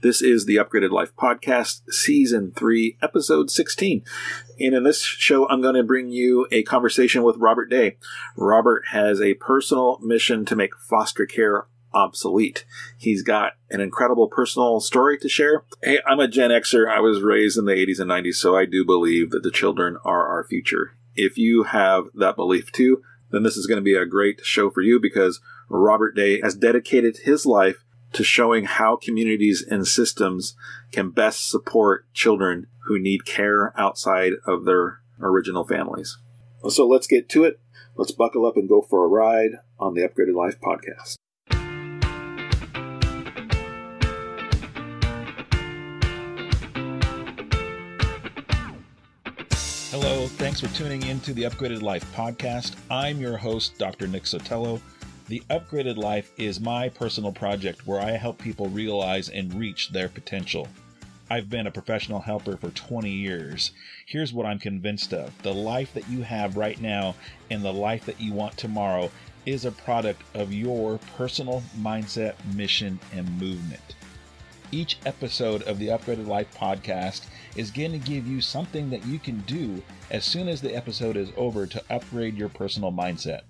This is the Upgraded Life Podcast, Season 3, Episode 16. And in this show, I'm going to bring you a conversation with Robert Day. Robert has a personal mission to make foster care obsolete. He's got an incredible personal story to share. Hey, I'm a Gen Xer. I was raised in the 80s and 90s, so I do believe that the children are our future. If you have that belief too, then this is going to be a great show for you because Robert Day has dedicated his life to showing how communities and systems can best support children who need care outside of their original families. So let's get to it. Let's buckle up and go for a ride on the Upgraded Life podcast. Hello, thanks for tuning in to the Upgraded Life podcast. I'm your host, Dr. Nick Sotelo. The Upgraded Life is my personal project where I help people realize and reach their potential. I've been a professional helper for 20 years. Here's what I'm convinced of the life that you have right now and the life that you want tomorrow is a product of your personal mindset, mission, and movement. Each episode of the Upgraded Life podcast is going to give you something that you can do as soon as the episode is over to upgrade your personal mindset.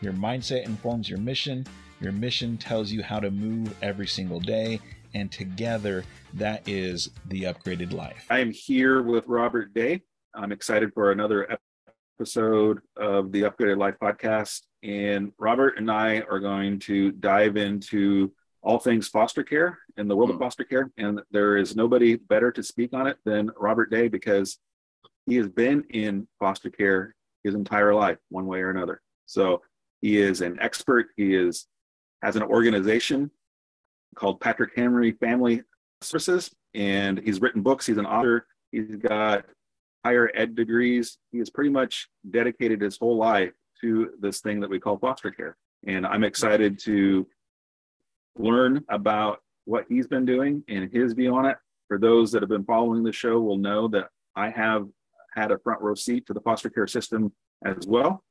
Your mindset informs your mission. Your mission tells you how to move every single day. And together, that is the upgraded life. I am here with Robert Day. I'm excited for another episode of the Upgraded Life podcast. And Robert and I are going to dive into all things foster care in the world of hmm. foster care. And there is nobody better to speak on it than Robert Day because he has been in foster care his entire life, one way or another. So he is an expert. He is has an organization called Patrick Henry Family Services, and he's written books. He's an author. He's got higher ed degrees. He has pretty much dedicated his whole life to this thing that we call foster care. And I'm excited to learn about what he's been doing and his view on it. For those that have been following the show, will know that I have had a front row seat to the foster care system as well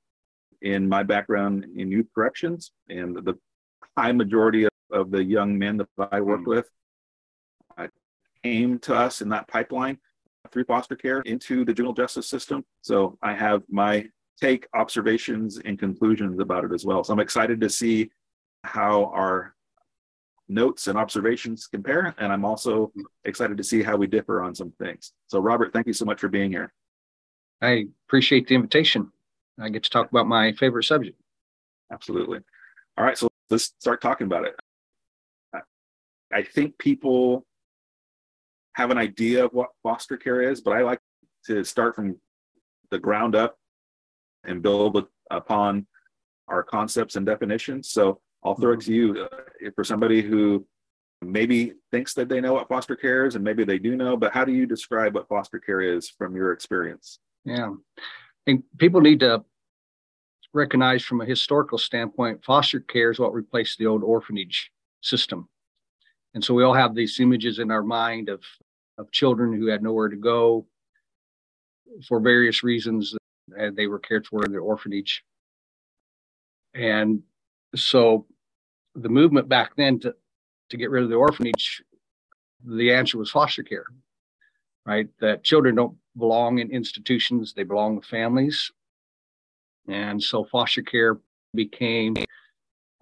in my background in youth corrections and the high majority of, of the young men that I work mm. with uh, came to us in that pipeline through foster care into the juvenile justice system. So I have my take, observations, and conclusions about it as well. So I'm excited to see how our notes and observations compare. And I'm also excited to see how we differ on some things. So, Robert, thank you so much for being here. I appreciate the invitation. I get to talk about my favorite subject. Absolutely. All right, so let's start talking about it. I think people have an idea of what foster care is, but I like to start from the ground up and build upon our concepts and definitions. So I'll throw it to you uh, for somebody who maybe thinks that they know what foster care is, and maybe they do know, but how do you describe what foster care is from your experience? Yeah think people need to recognize from a historical standpoint, foster care is what replaced the old orphanage system. And so we all have these images in our mind of, of children who had nowhere to go for various reasons, and they were cared for in the orphanage. And so the movement back then to, to get rid of the orphanage, the answer was foster care, right? That children don't belong in institutions, they belong with families. And so foster care became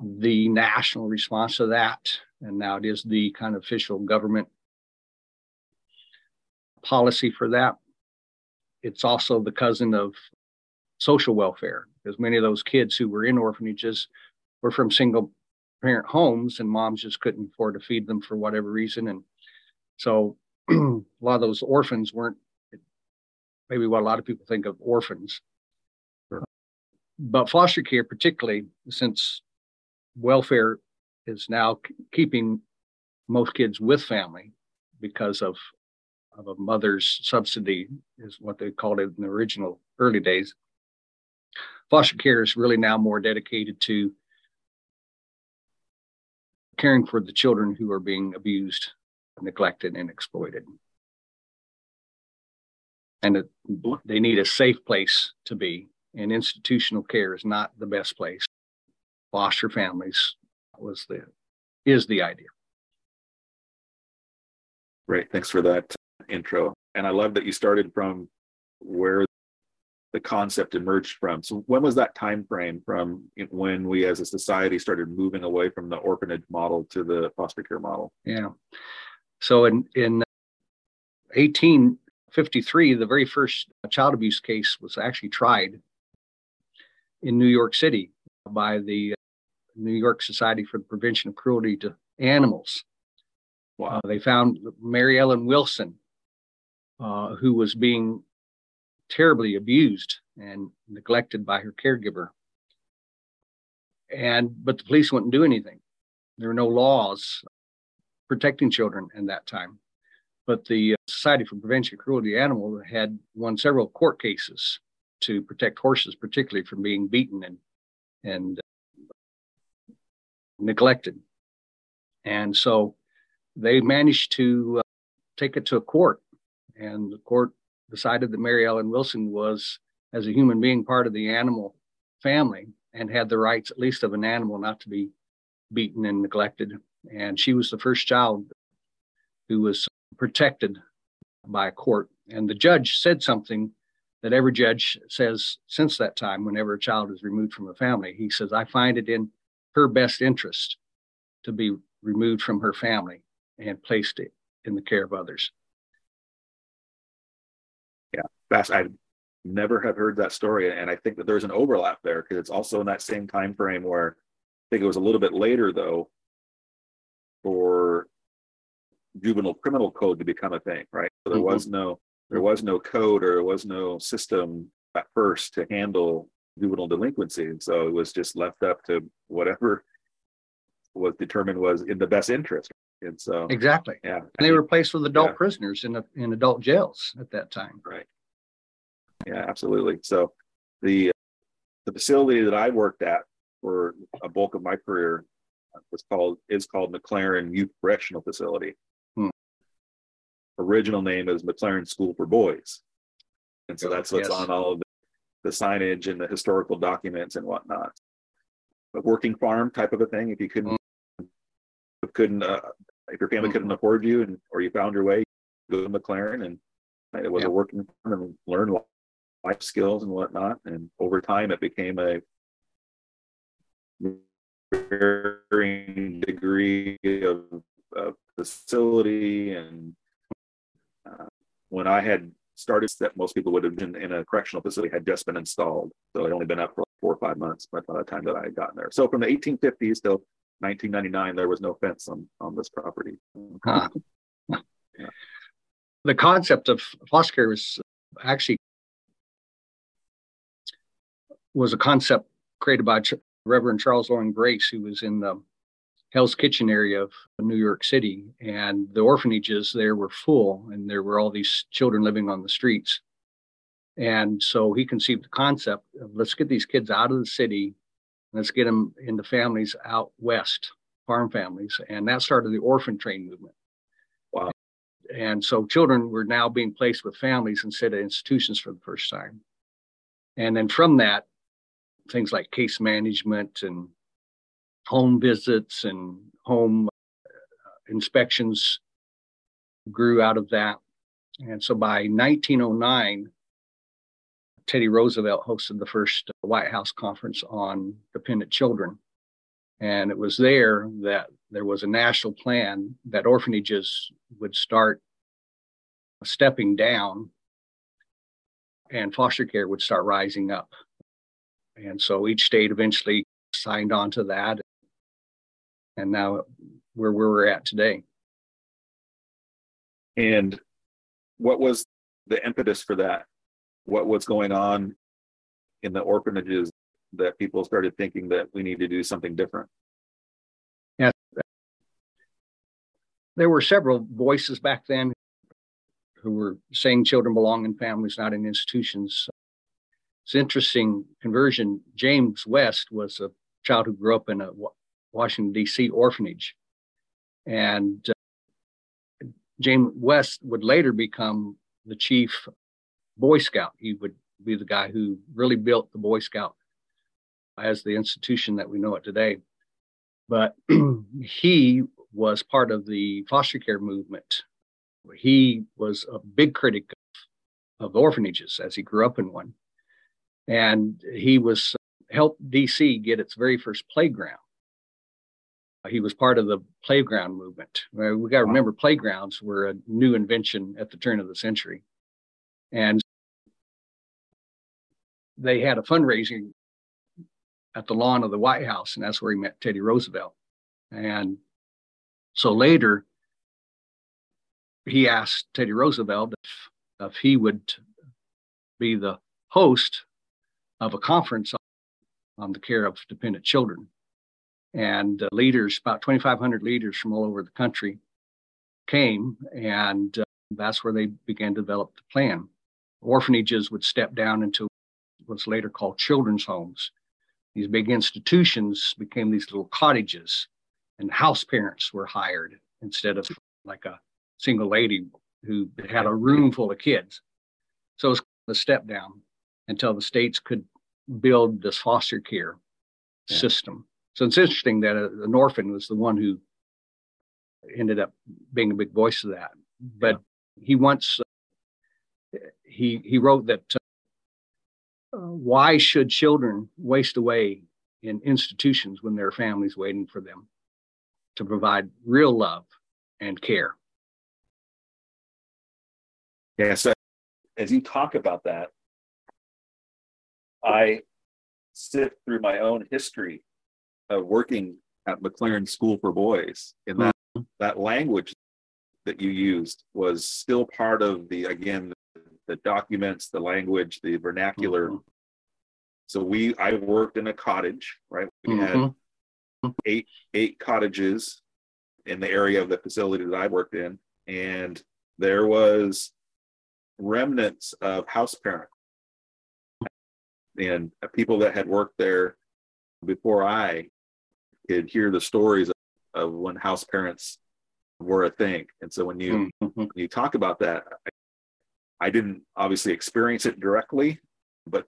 the national response to that. And now it is the kind of official government policy for that. It's also the cousin of social welfare, because many of those kids who were in orphanages were from single parent homes and moms just couldn't afford to feed them for whatever reason. And so a lot of those orphans weren't maybe what a lot of people think of orphans. But foster care, particularly since welfare is now keeping most kids with family because of, of a mother's subsidy, is what they called it in the original early days. Foster care is really now more dedicated to caring for the children who are being abused, neglected, and exploited and it, they need a safe place to be. And institutional care is not the best place. Foster families was the is the idea. Great. Thanks for that intro. And I love that you started from where the concept emerged from. So when was that time frame from when we as a society started moving away from the orphanage model to the foster care model? Yeah. So in in 1853, the very first child abuse case was actually tried in New York City by the New York Society for the Prevention of Cruelty to Animals. Wow. Uh, they found Mary Ellen Wilson, uh, who was being terribly abused and neglected by her caregiver. And but the police wouldn't do anything. There were no laws protecting children in that time. But the uh, Society for Prevention of Cruelty to Animals had won several court cases to protect horses, particularly from being beaten and and uh, neglected. And so they managed to uh, take it to a court, and the court decided that Mary Ellen Wilson was, as a human being, part of the animal family and had the rights, at least of an animal, not to be beaten and neglected. And she was the first child who was protected by a court. And the judge said something that every judge says since that time, whenever a child is removed from a family. He says, I find it in her best interest to be removed from her family and placed in the care of others. Yeah, that's I never have heard that story, and I think that there's an overlap there because it's also in that same time frame where I think it was a little bit later though for juvenile criminal code to become a thing, right? So there mm-hmm. was no there was no code or there was no system at first to handle juvenile delinquency, and so it was just left up to whatever was determined was in the best interest. And so exactly, yeah, and they were placed with adult yeah. prisoners in in adult jails at that time. Right. Yeah, absolutely. So the the facility that I worked at for a bulk of my career was called is called MacLaren Youth Correctional Facility. Original name is MacLaren School for Boys, and so that's what's yes. on all of the, the signage and the historical documents and whatnot. A working farm type of a thing. If you couldn't hmm. couldn't uh, if your family mm-hmm. couldn't afford you and or you found your way, go to MacLaren and it was yeah. a working farm and learn life skills and whatnot. And over time, it became a varying degree of, of facility. And when I had started, that most people would have been in a correctional facility had just been installed, so it only been up for like four or five months by the time that I had gotten there. So from the 1850s till 1999, there was no fence on, on this property. Huh. yeah. The concept of foster care was actually was a concept created by Ch- Reverend Charles Loring Brace, who was in the Hell's Kitchen area of New York City, and the orphanages there were full, and there were all these children living on the streets. And so he conceived the concept of let's get these kids out of the city Let's get them into families out west, farm families. And that started the orphan train movement. Wow. And so children were now being placed with families instead of institutions for the first time. And then from that, things like case management and home visits and home uh, inspections grew out of that. And so by 1909, Teddy Roosevelt hosted the first White House conference on dependent children. And it was there that there was a national plan that orphanages would start stepping down and foster care would start rising up. And so each state eventually signed on to that. And now where we're at today. And what was the impetus for that? what was going on in the orphanages that people started thinking that we need to do something different? Yeah. There were several voices back then who were saying children belong in families, not in institutions. It's interesting conversion. James West was a child who grew up in a Washington, D.C. orphanage. And uh, James West would later become the chief Boy Scout. He would be the guy who really built the Boy Scout as the institution that we know it today. But he was part of the foster care movement he was a big critic of orphanages as he grew up in one. And he was helped DC get its very first playground. He was part of the playground movement. We got to remember, playgrounds were a new invention at the turn of the century. And they had a fundraising at the lawn of the White House, and that's where he met Teddy Roosevelt. And so later, he asked Teddy Roosevelt if, if he would be the host of a conference on the care of dependent children. And uh, leaders, about 2,500 leaders from all over the country, came, and uh, that's where they began to develop the plan. Orphanages would step down into what's later called children's homes. These big institutions became these little cottages, and house parents were hired instead of like a single lady who had a room full of kids. So it was a step down until the states could build this foster care yeah. system. So it's interesting that uh, an orphan was the one who ended up being a big voice of that. But yeah. he once uh, he he wrote that uh, why should children waste away in institutions when there are families waiting for them to provide real love and care? Yeah. So as you talk about that, I sift through my own history of working at MacLaren School for Boys, and that mm-hmm. that language that you used was still part of the again the documents, the language, the vernacular. Mm-hmm. So we I worked in a cottage, right? We mm-hmm. had eight eight cottages in the area of the facility that I worked in, and there was remnants of house parent and people that had worked there before I could hear the stories of, when house parents were a thing. And so when you mm-hmm. when you talk about that, I, I, didn't obviously experience it directly, but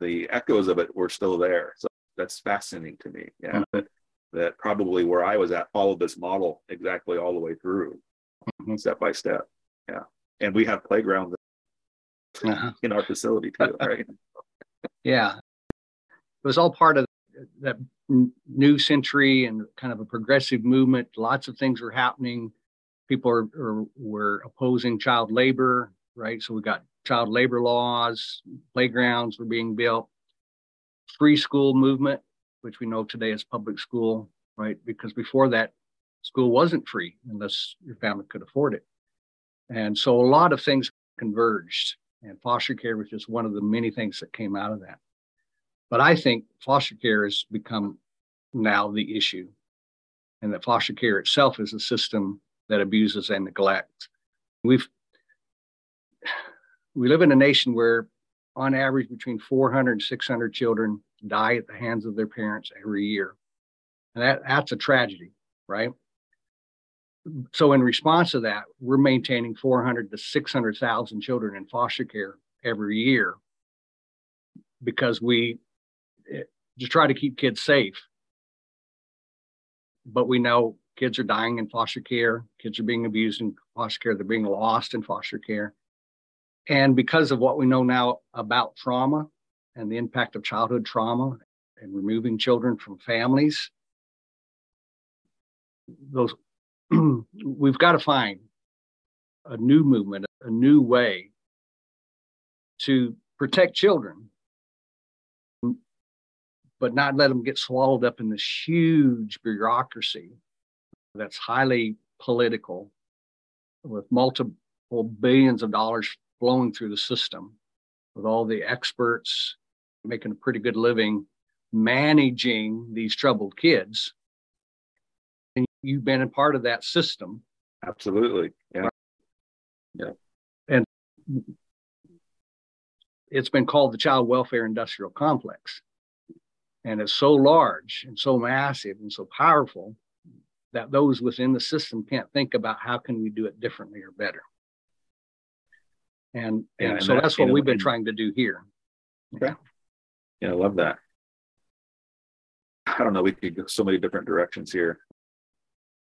the echoes of it were still there. So that's fascinating to me. Yeah. Mm-hmm. That, that, probably where I was at followed this model exactly all the way through, mm-hmm. step by step. Yeah. And we have playgrounds uh-huh. in our facility too, right? Yeah. It was all part of that new century and kind of a progressive movement. Lots of things were happening. People are, are, were opposing child labor, right? So we got child labor laws, playgrounds were being built, free school movement, which we know today as public school, right? Because before that, school wasn't free unless your family could afford it. And so a lot of things converged. And foster care was just one of the many things that came out of that. But I think foster care has become now the issue, and that foster care itself is a system that abuses and neglects. We've we live in a nation where, on average, between 400 and 600 children die at the hands of their parents every year, and that that's a tragedy, right? so in response to that, we're maintaining 400 to 600,000 children in foster care every year because we just try to keep kids safe. But we know kids are dying in foster care, kids are being abused in foster care, they're being lost in foster care. And because of what we know now about trauma and the impact of childhood trauma and removing children from families, those we've got to find a new movement, a new way to protect children, but not let them get swallowed up in this huge bureaucracy that's highly political with multiple billions of dollars flowing through the system with all the experts making a pretty good living managing these troubled kids And you've been a part of that system. Absolutely. Yeah. Yeah. And it's been called the child welfare industrial complex. And it's so large and so massive and so powerful that those within the system can't think about how can we do it differently or better. And, and, and so that, that's what we've been trying to do here. Okay. Yeah, I love that. I don't know. We could go so many different directions here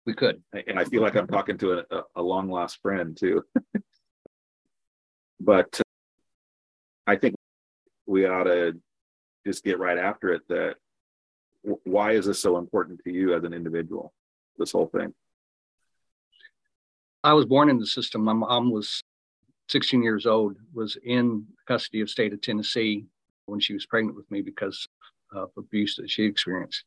We could. And I feel like I'm talking to a, a long lost friend too. but uh, I think we ought to just get right after it that why is this so important to you as an individual this whole thing? I was born in the system. My mom was 16 years old was in custody of state of tennessee when she was pregnant with me because of abuse that she experienced.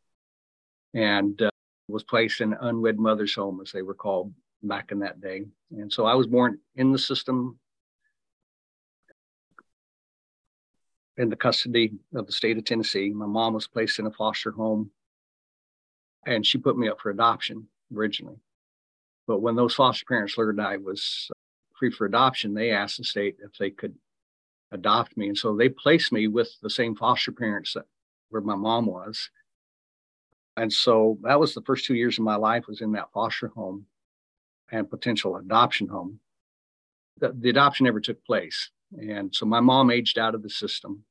And uh, was placed in an unwed mother's home as they were called back in that day. And so i was born in the system in the custody of the state of Tennessee. My mom was placed in a foster home and she put me up for adoption originally. But when those foster parents learned I was uh, free for adoption, they asked the state if they could adopt me. And so they placed me with the same foster parents that where my mom was. And so that was the first two years of my life was in that foster home and potential adoption home. The, the adoption never took place. And so my mom aged out of the system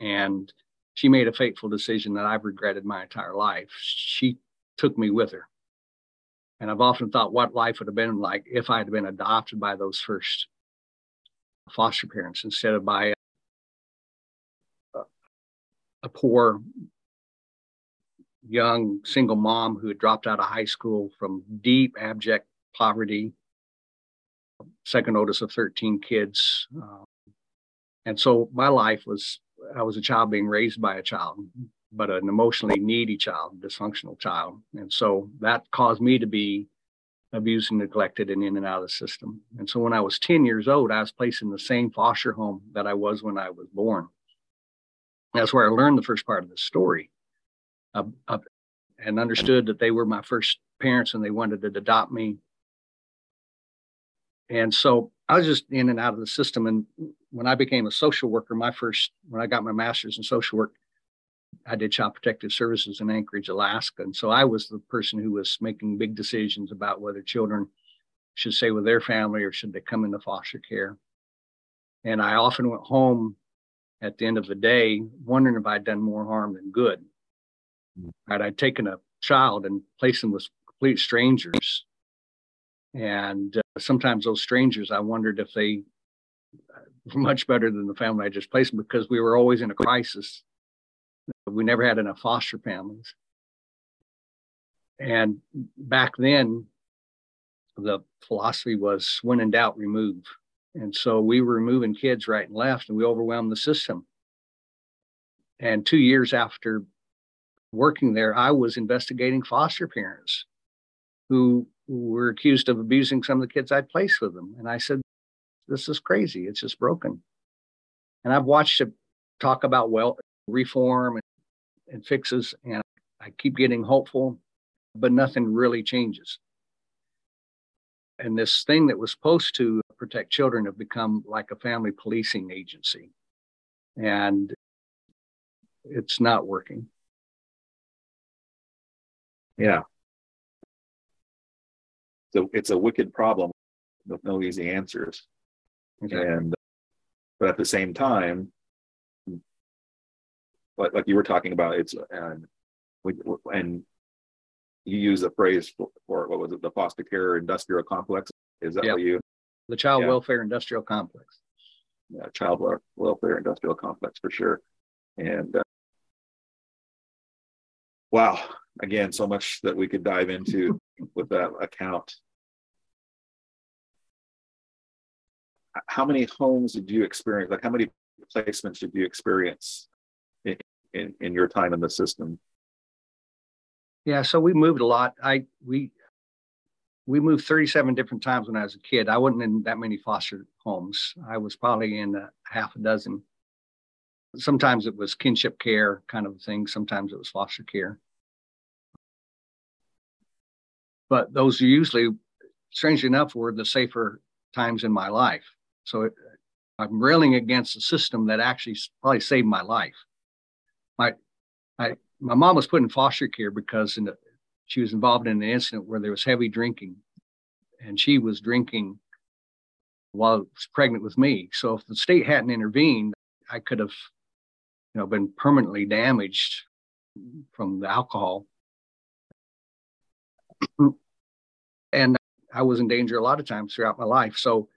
and she made a fateful decision that I've regretted my entire life. She took me with her. And I've often thought what life would have been like if I had been adopted by those first foster parents instead of by a, a poor young single mom who had dropped out of high school from deep abject poverty second oldest of 13 kids. Um, and so my life was, I was a child being raised by a child, but an emotionally needy child, dysfunctional child. And so that caused me to be abused and neglected and in and out of the system. And so when I was 10 years old, I was placed in the same foster home that I was when I was born. That's where I learned the first part of the story uh, uh, and understood that they were my first parents and they wanted to adopt me and so I was just in and out of the system. And when I became a social worker, my first, when I got my master's in social work, I did child protective services in Anchorage, Alaska. And so I was the person who was making big decisions about whether children should stay with their family or should they come into foster care. And I often went home at the end of the day wondering if I'd done more harm than good. Mm. Right? I'd taken a child and placed them with complete strangers and uh, sometimes those strangers, I wondered if they were much better than the family I just placed them because we were always in a crisis. We never had enough foster families. And back then, the philosophy was when in doubt, remove. And so we were removing kids right and left, and we overwhelmed the system. And two years after working there, I was investigating foster parents who were accused of abusing some of the kids I'd placed with them. And I said, This is crazy. It's just broken. And I've watched it talk about well reform and, and fixes, and I keep getting hopeful, but nothing really changes. And this thing that was supposed to protect children have become like a family policing agency. And it's not working. Yeah so it's a wicked problem with no easy answers. Okay. And but at the same time, like, like you were talking about, it's and we and you use the phrase for, for, what was it, the foster care industrial complex? Is that yep. what you? The child yeah. welfare industrial complex. Yeah, child welfare industrial complex for sure. And uh, wow, again, so much that we could dive into with that account. How many homes did you experience? Like, how many placements did you experience in, in, in your time in the system? Yeah, so we moved a lot. I we we moved 37 different times when I was a kid. I wasn't in that many foster homes. I was probably in a half a dozen. Sometimes it was kinship care kind of thing. Sometimes it was foster care but those are usually, strangely enough, were the safer times in my life. So it, I'm railing against a system that actually probably saved my life. My, I, my mom was put in foster care because she was involved in an incident where there was heavy drinking, and she was drinking while was pregnant with me. So if the state hadn't intervened, I could have, you know, been permanently damaged from the alcohol and I was in danger a lot of times throughout my life. So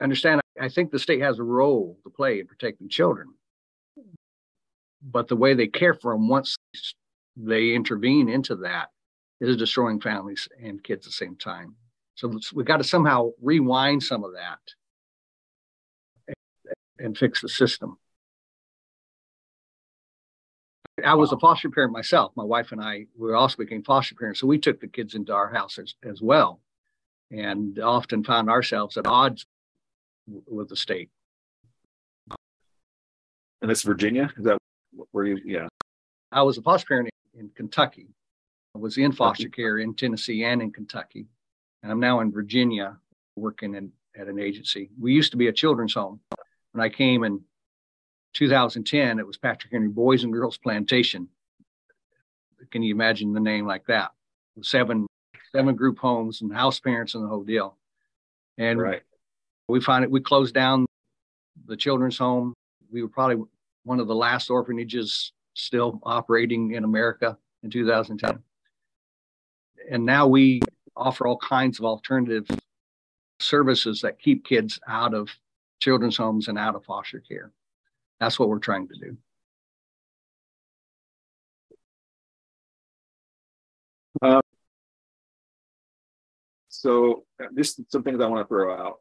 understand, I think the state has a role to play in protecting children. But the way they care for them once they intervene into that is destroying families and kids at the same time. So we got to somehow rewind some of that and, and fix the system. I was a foster parent myself. My wife and I we also became foster parents, so we took the kids into our house as, as well, and often found ourselves at odds with the state. And this Virginia is that where you? Yeah, I was a foster parent in Kentucky. I was in foster care in Tennessee and in Kentucky, and I'm now in Virginia working in, at an agency. We used to be a children's home. When I came in 2010, it was Patrick Henry Boys and Girls Plantation. Can you imagine the name like that? Seven seven group homes and house parents and the whole deal. And right. we find it. We closed down the children's home. We were probably one of the last orphanages still operating in America in 2010. And now we offer all kinds of alternative services that keep kids out of children's homes and out of foster care. That's what we're trying to do. Um, so this is some things I want to throw out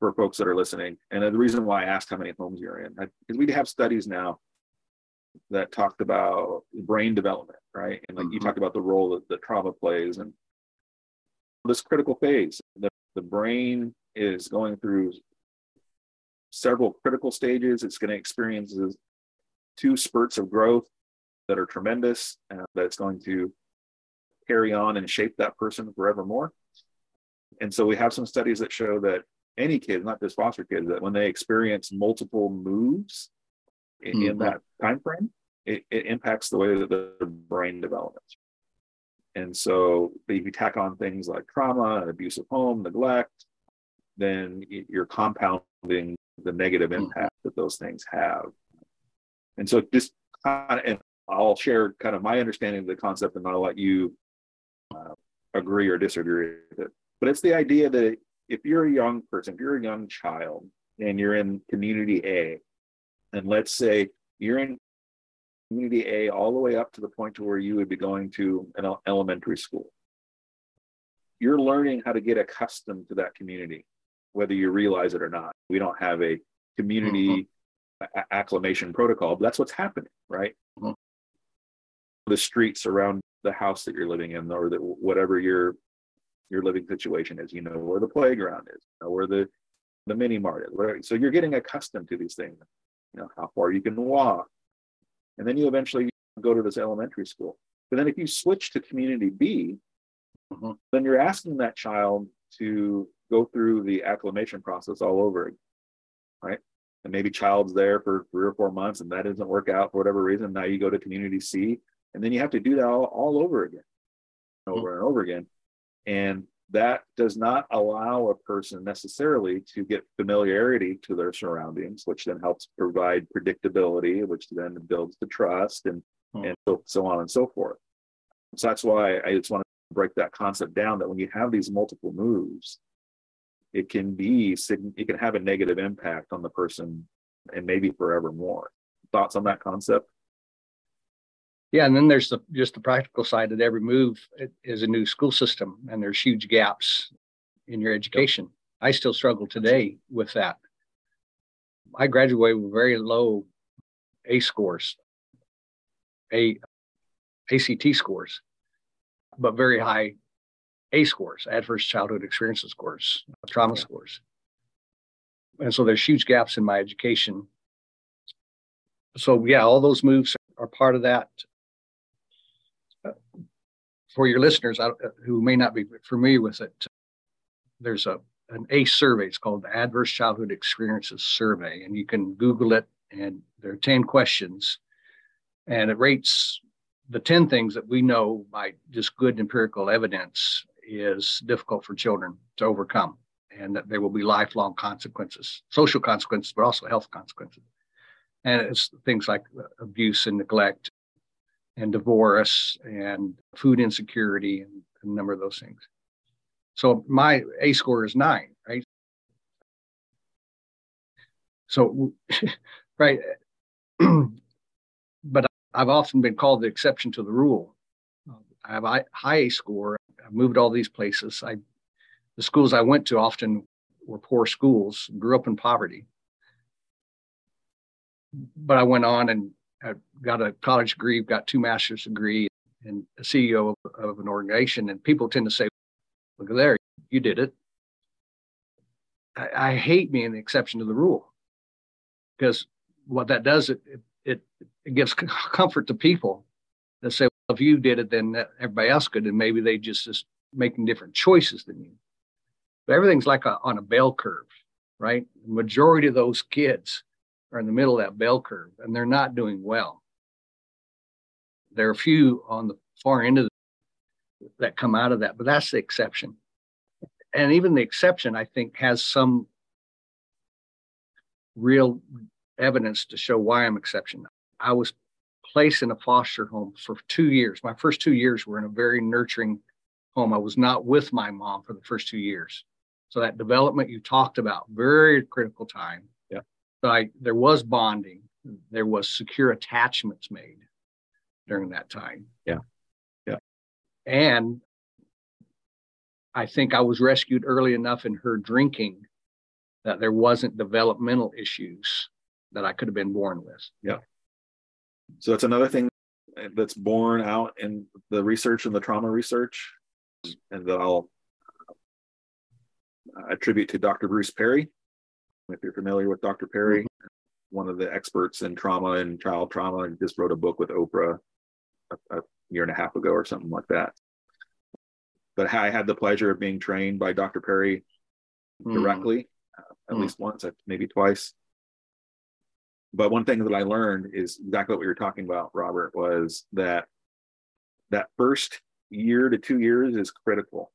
for folks that are listening. And the reason why I asked how many homes you're in, because we have studies now that talked about brain development, right? And like mm-hmm. you talked about the role that, that trauma plays and this critical phase. The, the brain is going through several critical stages. It's going to experience two spurts of growth that are tremendous, and that's going to carry on and shape that person forevermore. And so we have some studies that show that any kid, not just foster kids, that when they experience multiple moves in, mm-hmm. in that time frame, it, it, impacts the way that the brain develops. And so if you tack on things like trauma, an abusive home, neglect, then you're compounding the negative mm-hmm. impact that those things have. And so just kind of, and I'll share kind of my understanding of the concept and I'll let you uh, agree or disagree with it. But it's the idea that if you're a young person, if you're a young child and you're in community A, and let's say you're in community A all the way up to the point to where you would be going to an elementary school. You're learning how to get accustomed to that community whether you realize it or not. We don't have a community mm-hmm. acclimation protocol, but that's what's happening, right? Mm-hmm. The streets around the house that you're living in, or the, whatever your your living situation is, you know where the playground is, you know, where the the mini mart is. Whatever. So you're getting accustomed to these things. You know how far you can walk, and then you eventually go to this elementary school. But then if you switch to community B, mm-hmm. then you're asking that child to go through the acclimation process all over again, right? And maybe child's there for three or four months and that doesn't work out for whatever reason. Now you go to community C and then you have to do that all, all over again, over mm-hmm. and over again. And that does not allow a person necessarily to get familiarity to their surroundings, which then helps provide predictability, which then builds the trust and, mm-hmm. and so, so on and so forth. So that's why I just want to break that concept down that when you have these multiple moves, it can be it can have a negative impact on the person and maybe forevermore. Thoughts on that concept? Yeah and then there's the just the practical side that every move is a new school system and there's huge gaps in your education. Yep. i still struggle today with that. I graduated with very low a scores a act scores but very high ACE scores, adverse childhood experiences scores, trauma yeah. scores. And so there's huge gaps in my education. So, yeah, all those moves are part of that. Uh, for your listeners uh, who may not be familiar with it, there's a an ACE survey. It's called the Adverse Childhood Experiences Survey, and you can Google it. And there are ten questions, and it rates the ten things that we know by just good empirical evidence is difficult for children to overcome and that there will be lifelong consequences, social consequences, but also health consequences. And it's things like abuse and neglect and divorce and food insecurity and a number of those things. So my ACE score is nine, right? So, right. but I've often been called the exception to the rule. I have a high ACE score. Moved all these places. I, the schools I went to often were poor schools, grew up in poverty. But I went on and I got a college degree, got two master's degree, and a CEO of, of an organization. And people tend to say, look there, you did it. I, I hate being the exception to the rule because what that does, it, it, it gives comfort to people that say, if you did it, then everybody else could, and maybe they just just making different choices than you. But everything's like a, on a bell curve, right? The majority of those kids are in the middle of that bell curve, and they're not doing well. There are a few on the far end of the, that come out of that, but that's the exception. And even the exception, I think, has some real evidence to show why I'm exception. I was placed in a foster home for two years. My first two years were in a very nurturing home. I was not with my mom for the first two years. So that development you talked about, very critical time. Yeah. So I, there was bonding. There was secure attachments made during that time. Yeah. Yeah. And I think I was rescued early enough in her drinking that there wasn't developmental issues that I could have been born with. Yeah. So that's another thing that's borne out in the research and the trauma research, and that I'll attribute to Dr. Bruce Perry. If you're familiar with Dr. Perry, mm-hmm. one of the experts in trauma and child trauma, and just wrote a book with Oprah a, a year and a half ago or something like that. But I had the pleasure of being trained by Dr. Perry mm. directly, mm. uh, at mm. least once, maybe twice but one thing that I learned is exactly what we were talking about, Robert, was that that first year to two years is critical.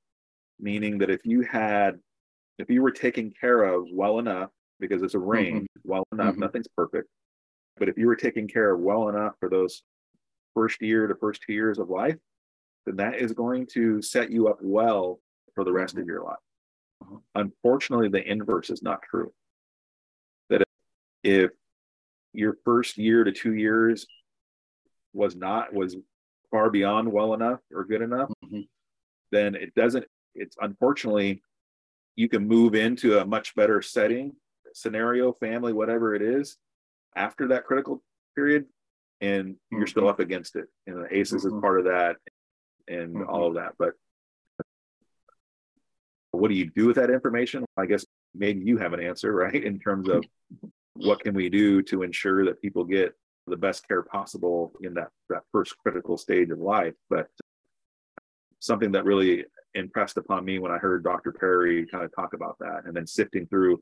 Meaning that if you had, if you were taken care of well enough, because it's a mm-hmm. range, mm-hmm. well enough, mm-hmm. nothing's perfect. But if you were taken care of well enough for those first year to first two years of life, then that is going to set you up well for the rest mm-hmm. of your life. Uh-huh. Unfortunately, the inverse is not true. That if your first year to two years was not was far beyond well enough or good enough mm-hmm. then it doesn't it's unfortunately you can move into a much better setting scenario family whatever it is after that critical period and mm-hmm. you're still mm-hmm. up against it and the ACEs mm-hmm. is part of that and mm-hmm. all of that but what do you do with that information i guess maybe you have an answer right in terms of what can we do to ensure that people get the best care possible in that, that first critical stage of life. But something that really impressed upon me when I heard Dr. Perry kind of talk about that and then sifting through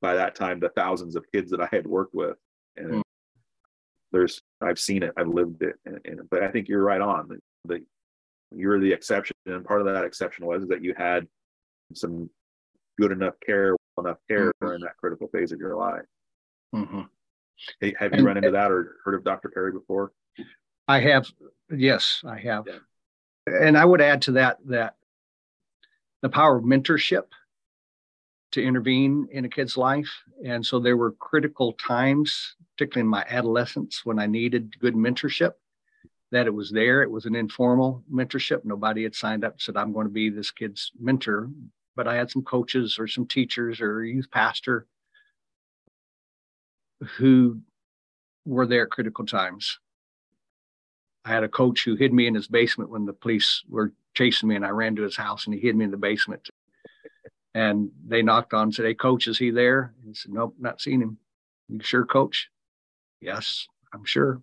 by that time the thousands of kids that I had worked with. And mm. there's I've seen it, I've lived it. And, and, but I think you're right on. The, the you're the exception. And part of that exception was that you had some good enough care, enough care mm-hmm. during that critical phase of your life. Mm-hmm. Hey, have you and, run into that or heard of Dr. Perry before? I have. Yes, I have. Yeah. And I would add to that that the power of mentorship to intervene in a kid's life. And so there were critical times, particularly in my adolescence, when I needed good mentorship. That it was there. It was an informal mentorship. Nobody had signed up said, I'm going to be this kid's mentor. But I had some coaches or some teachers or a youth pastor who were there at critical times. I had a coach who hid me in his basement when the police were chasing me, and I ran to his house and he hid me in the basement. And they knocked on and said, Hey, coach, is he there? He said, Nope, not seen him. You sure, coach? Yes, I'm sure.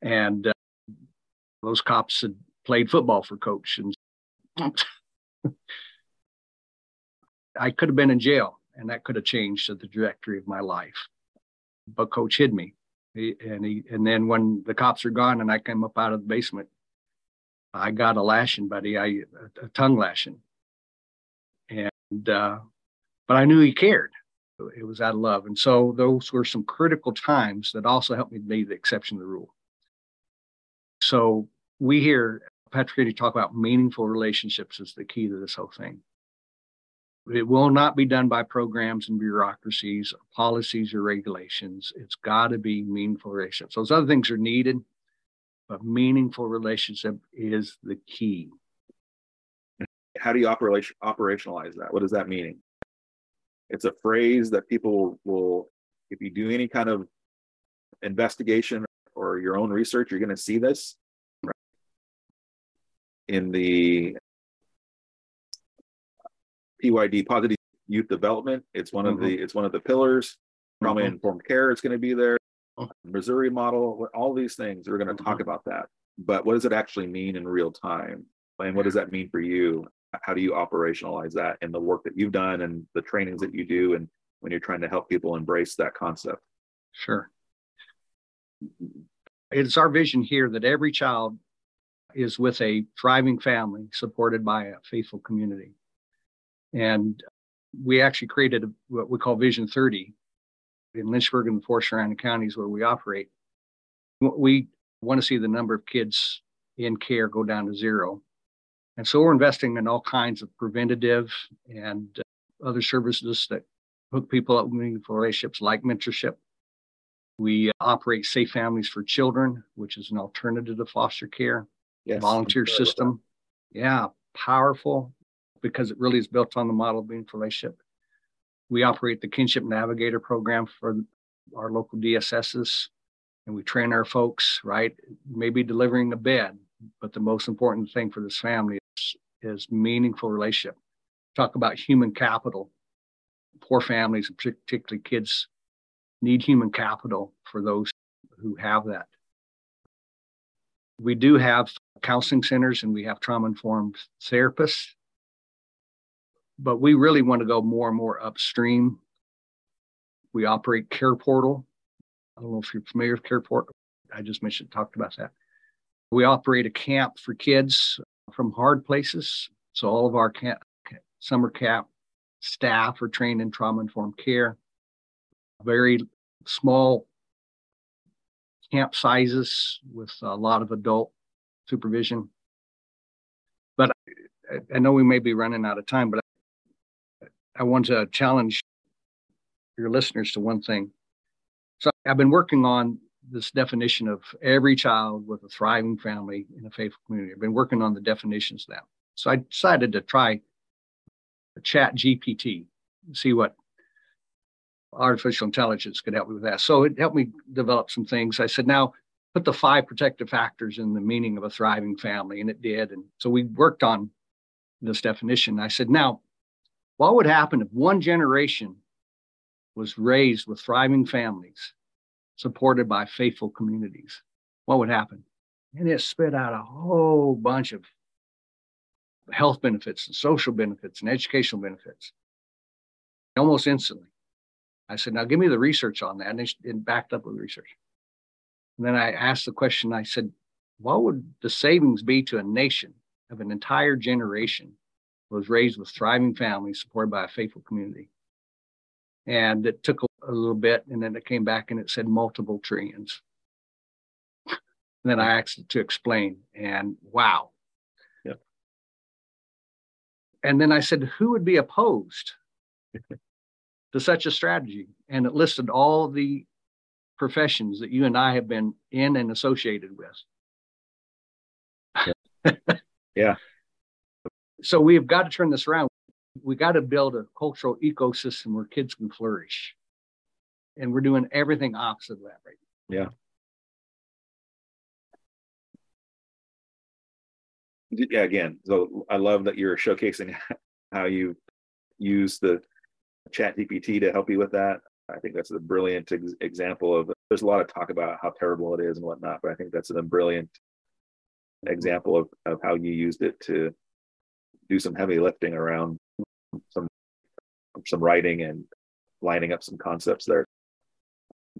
And uh, those cops had played football for coach. And I could have been in jail, and that could have changed the trajectory of my life but coach hid me. He, and he and then when the cops are gone and I came up out of the basement, I got a lashing, buddy. I a, a tongue lashing. And uh, but I knew he cared. It was out of love. And so those were some critical times that also helped me be the exception to the rule. So we hear Patrick Henry talk about meaningful relationships as the key to this whole thing. It will not be done by programs and bureaucracies, or policies or regulations. It's got to be meaningful relationships. Those other things are needed, but meaningful relationship is the key. How do you operation, operationalize that? What does that mean? It's a phrase that people will, if you do any kind of investigation or your own research, you're going to see this in the PYD positive youth development. It's one mm-hmm. of the it's one of the pillars. Trauma mm-hmm. informed care is going to be there. Oh. Missouri model, all these things we're going to mm-hmm. talk about that. But what does it actually mean in real time? And what does that mean for you? How do you operationalize that in the work that you've done and the trainings that you do and when you're trying to help people embrace that concept? Sure. It's our vision here that every child is with a thriving family supported by a faithful community. And we actually created what we call Vision 30 in Lynchburg and the four surrounding counties where we operate. We want to see the number of kids in care go down to zero. And so we're investing in all kinds of preventative and uh, other services that hook people up with meaningful relationships like mentorship. We uh, operate Safe Families for Children, which is an alternative to foster care, yes, volunteer system. Yeah, powerful because it really is built on the model of meaningful relationship. We operate the Kinship Navigator program for our local DSSs, and we train our folks, right? Maybe delivering a bed, but the most important thing for this family is, is meaningful relationship. Talk about human capital. Poor families, particularly kids, need human capital for those who have that. We do have counseling centers and we have trauma informed therapists but we really want to go more and more upstream. We operate Care Portal. I don't know if you're familiar with Care Portal. I just mentioned, talked about that. We operate a camp for kids from hard places. So all of our camp, summer camp staff are trained in trauma informed care. Very small camp sizes with a lot of adult supervision. But I, know we may be running out of time, but I want to challenge your listeners to one thing. So I've been working on this definition of every child with a thriving family in a faithful community. I've been working on the definitions now. So I decided to try a chat GPT, see what artificial intelligence could help me with that. So it helped me develop some things. I said, now put the five protective factors in the meaning of a thriving family, and it did. And so we worked on this definition. I said, now what would happen if one generation was raised with thriving families supported by faithful communities? What would happen? And it spit out a whole bunch of health benefits and social benefits and educational benefits almost instantly. I said, now give me the research on that. And it backed up with research. And then I asked the question I said, what would the savings be to a nation of an entire generation was raised with thriving families supported by a faithful community. And it took a, a little bit, and then it came back and it said multiple trillions. and then I asked it to explain, and wow. Yep. And then I said, who would be opposed to such a strategy? And it listed all the professions that you and I have been in and associated with. yeah. yeah so we have got to turn this around. We got to build a cultural ecosystem where kids can flourish. And we're doing everything opposite of that right now. Yeah. Yeah, again, so I love that you're showcasing how you use the chat GPT to help you with that. I think that's a brilliant ex- example of there's a lot of talk about how terrible it is and whatnot, but I think that's a brilliant example of, of how you used it to do some heavy lifting around some some writing and lining up some concepts there.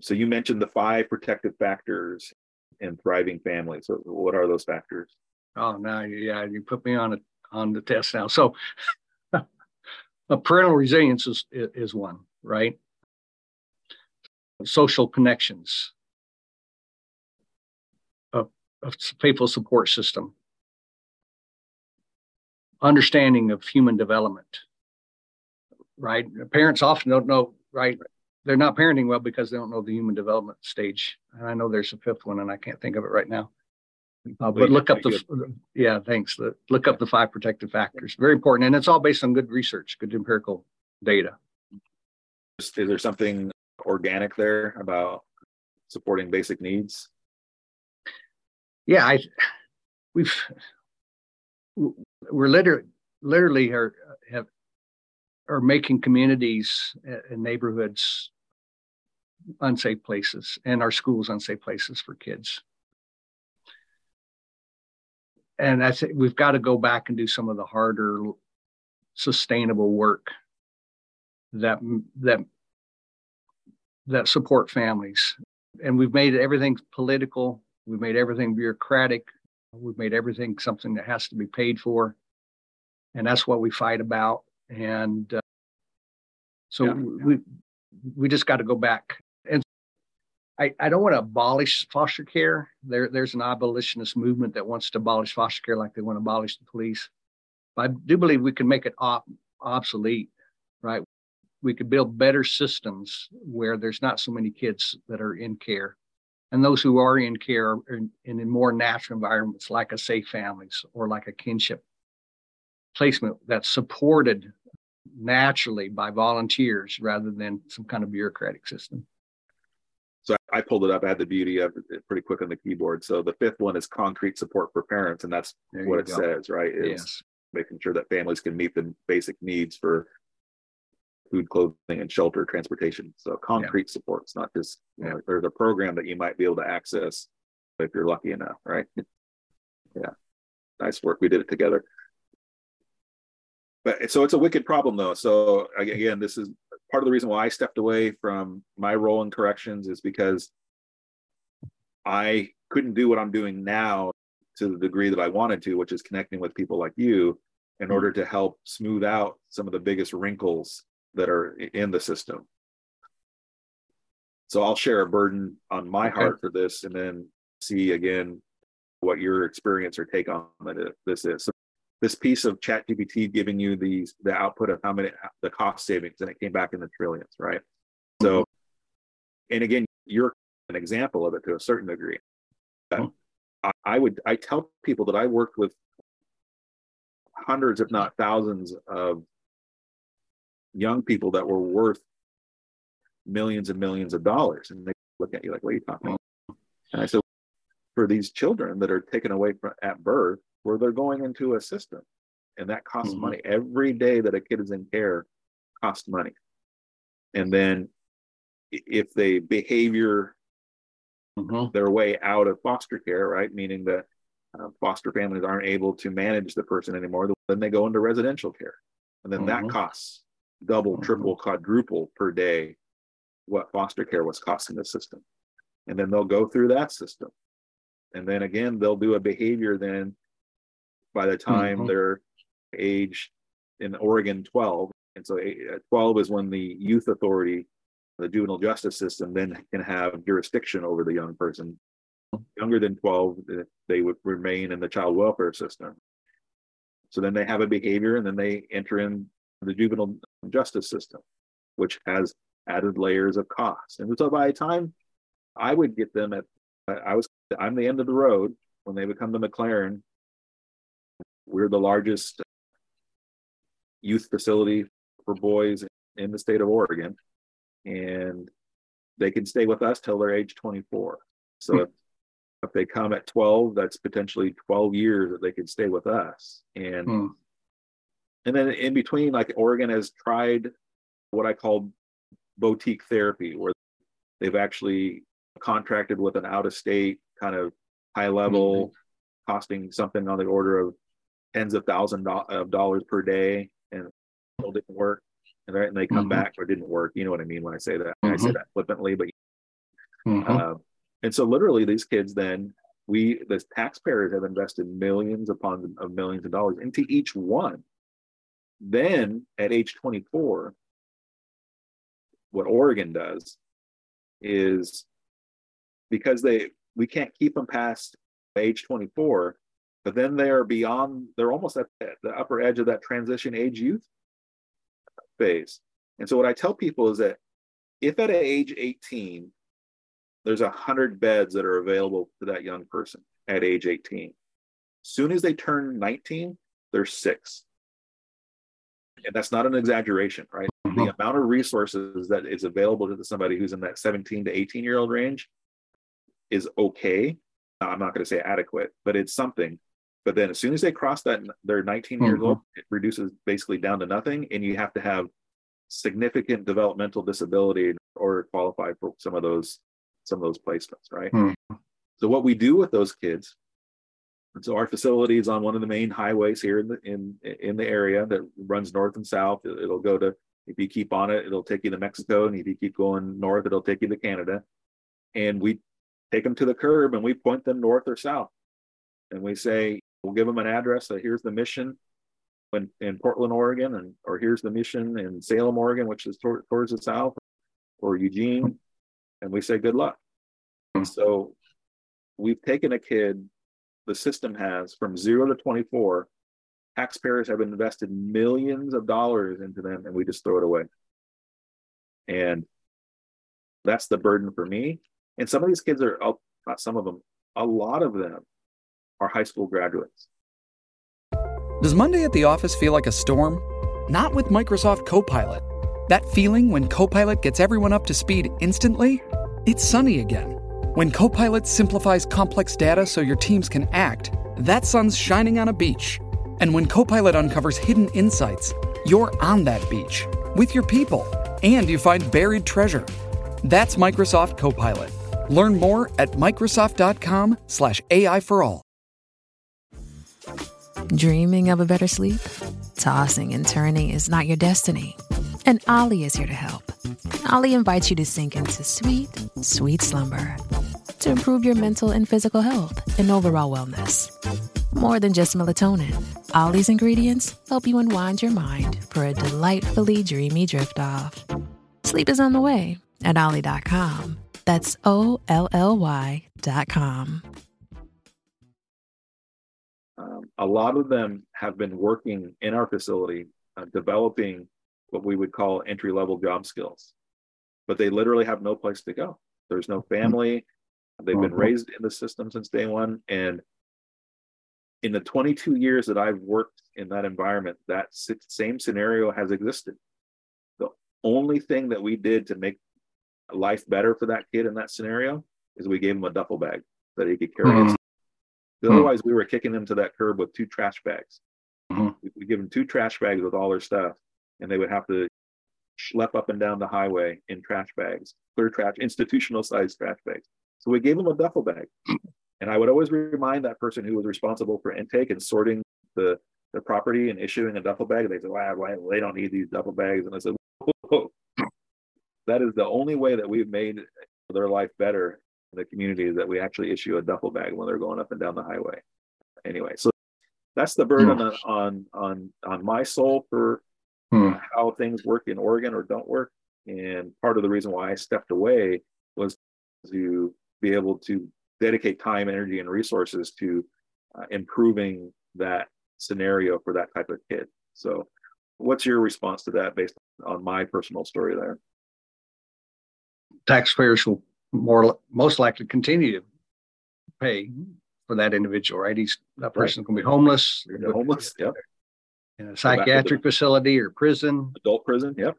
So you mentioned the five protective factors in thriving families. So what are those factors? Oh, now yeah, you put me on a on the test now. So parental resilience is is one, right? Social connections, a, a faithful support system, understanding of human development, right? Parents often don't know, right? They're not parenting well because they don't know the human development stage. And I know there's a fifth one, and I can't think of it right now. Uh, but look up the yeah, thanks. Look up the five protective factors. Very important, and it's all based on good research, good empirical data. Is there something organic there about supporting basic needs? Yeah, I we've we're literally literally are have are making communities and neighborhoods unsafe places and our schools unsafe places for kids. And I think we've got to go back and do some of the harder sustainable work that that that support families. And we've made everything political we've made everything bureaucratic we've made everything something that has to be paid for. And that's what we fight about. And uh, so yeah, we we just got to go back. And I, I don't want to abolish foster care. There there's an abolitionist movement that wants to abolish foster care like they want to abolish the police. But i do believe we can make it op- obsolete right? We could build better systems where there's not so many kids that are in care and those who are in care are in, in more natural environments like a safe families or like a kinship placement that's supported naturally by volunteers rather than some kind of bureaucratic system so I pulled it up. I had the beauty of it pretty quick on the keyboard. So the fifth one is concrete support for parents, and that's there what it go. says, right? Is yes. making sure that families can meet the basic needs for food, clothing, and shelter, transportation. So concrete yeah. support. It's not just you know, there's a program that you might be able to access if you're lucky enough, right? yeah, nice work. We did it together. But so it's a wicked problem though. So mm-hmm. again, this is part of the reason why I stepped away from my role in corrections is because I couldn't do what I'm doing now to the degree that I wanted to, which is connecting with people like you in mm-hmm. order to help smooth out some of the biggest wrinkles that are in the system. So I'll share a burden on my okay. heart for this and then see again what your experience or take on this is. So this piece of chat gpt giving you these the output of how many the cost savings and it came back in the trillions right so mm-hmm. and again you're an example of it to a certain degree mm-hmm. I, I would i tell people that i worked with hundreds if not thousands of young people that were worth millions and millions of dollars and they look at you like what are you talking about and i said for these children that are taken away from at birth where they're going into a system and that costs mm-hmm. money every day that a kid is in care costs money and then if they behavior mm-hmm. their way out of foster care right meaning that uh, foster families aren't able to manage the person anymore then they go into residential care and then mm-hmm. that costs double mm-hmm. triple quadruple per day what foster care was costing the system and then they'll go through that system and then again they'll do a behavior then by the time mm-hmm. they're age in Oregon 12. And so uh, 12 is when the youth authority, the juvenile justice system, then can have jurisdiction over the young person. Younger than 12, they would remain in the child welfare system. So then they have a behavior and then they enter in the juvenile justice system, which has added layers of cost. And so by the time I would get them at, I was, I'm the end of the road when they become the MacLaren we're the largest youth facility for boys in the state of Oregon, and they can stay with us till they're age 24. So hmm. if, if they come at 12, that's potentially 12 years that they could stay with us. And hmm. And then in between, like Oregon has tried what I call boutique therapy, where they've actually contracted with an out-of-state kind of high level, mm-hmm. costing something on the order of tens of thousands of dollars per day and it didn't work and, and they come mm-hmm. back or didn't work you know what i mean when i say that mm-hmm. i say mm-hmm. that flippantly but mm-hmm. uh, and so literally these kids then we the taxpayers have invested millions upon of millions of dollars into each one then at age 24 what oregon does is because they we can't keep them past age 24, but then they are beyond, they're almost at the upper edge of that transition age youth phase. And so what I tell people is that if at age 18, there's a hundred beds that are available to that young person at age 18. Soon as they turn 19, there's six. And that's not an exaggeration, right? Mm-hmm. The amount of resources that is available to somebody who's in that 17 to 18 year old range is okay. I'm not going to say adequate, but it's something. But then as soon as they cross that, they're 19 mm-hmm. years old, it reduces basically down to nothing. And you have to have significant developmental disability or qualify for some of those some of those placements, right? Mm-hmm. So what we do with those kids and so our facility is on one of the main highways here in the in in the area that runs north and south. It'll go to if you keep on it, it'll take you to Mexico, and if you keep going north, it'll take you to Canada. And we take them to the curb and we point them north or south, and we say we'll give them an address. That here's the mission in, in Portland, Oregon, and or here's the mission in Salem, Oregon, which is tor- towards the south, or Eugene, and we say good luck. And so we've taken a kid the system has from zero to 24, taxpayers have invested millions of dollars into them and we just throw it away. And that's the burden for me. And some of these kids are, oh, not some of them, a lot of them are high school graduates. Does Monday at the office feel like a storm? Not with Microsoft Copilot. That feeling when Copilot gets everyone up to speed instantly? It's sunny again. When Copilot simplifies complex data so your teams can act, that sun's shining on a beach. And when Copilot uncovers hidden insights, you're on that beach with your people and you find buried treasure. That's Microsoft Copilot. Learn more at Microsoft.com/slash AI for all. Dreaming of a better sleep? Tossing and turning is not your destiny. And Olly is here to help. Olly invites you to sink into sweet, sweet slumber to improve your mental and physical health and overall wellness. More than just melatonin, Olly's ingredients help you unwind your mind for a delightfully dreamy drift off. Sleep is on the way at Olly.com. That's O L L Y.com. Um, a lot of them have been working in our facility, uh, developing what we would call entry level job skills, but they literally have no place to go. There's no family, They've been uh-huh. raised in the system since day one. And in the 22 years that I've worked in that environment, that same scenario has existed. The only thing that we did to make life better for that kid in that scenario is we gave him a duffel bag that he could carry. Mm-hmm. Otherwise, we were kicking them to that curb with two trash bags. Mm-hmm. We give him two trash bags with all their stuff, and they would have to schlep up and down the highway in trash bags, clear trash, institutional sized trash bags. So we gave them a duffel bag. And I would always remind that person who was responsible for intake and sorting the, the property and issuing a duffel bag. They said, wow, well, they don't need these duffel bags. And I said, Whoa. that is the only way that we've made their life better in the community is that we actually issue a duffel bag when they're going up and down the highway. Anyway, so that's the burden mm. on on on my soul for mm. how things work in Oregon or don't work. And part of the reason why I stepped away was to be able to dedicate time, energy, and resources to uh, improving that scenario for that type of kid. So, what's your response to that based on my personal story there? Taxpayers will more most likely continue to pay for that individual, right? He's that person's right. going to be homeless. homeless, yep. In a psychiatric facility or prison, adult prison, yep.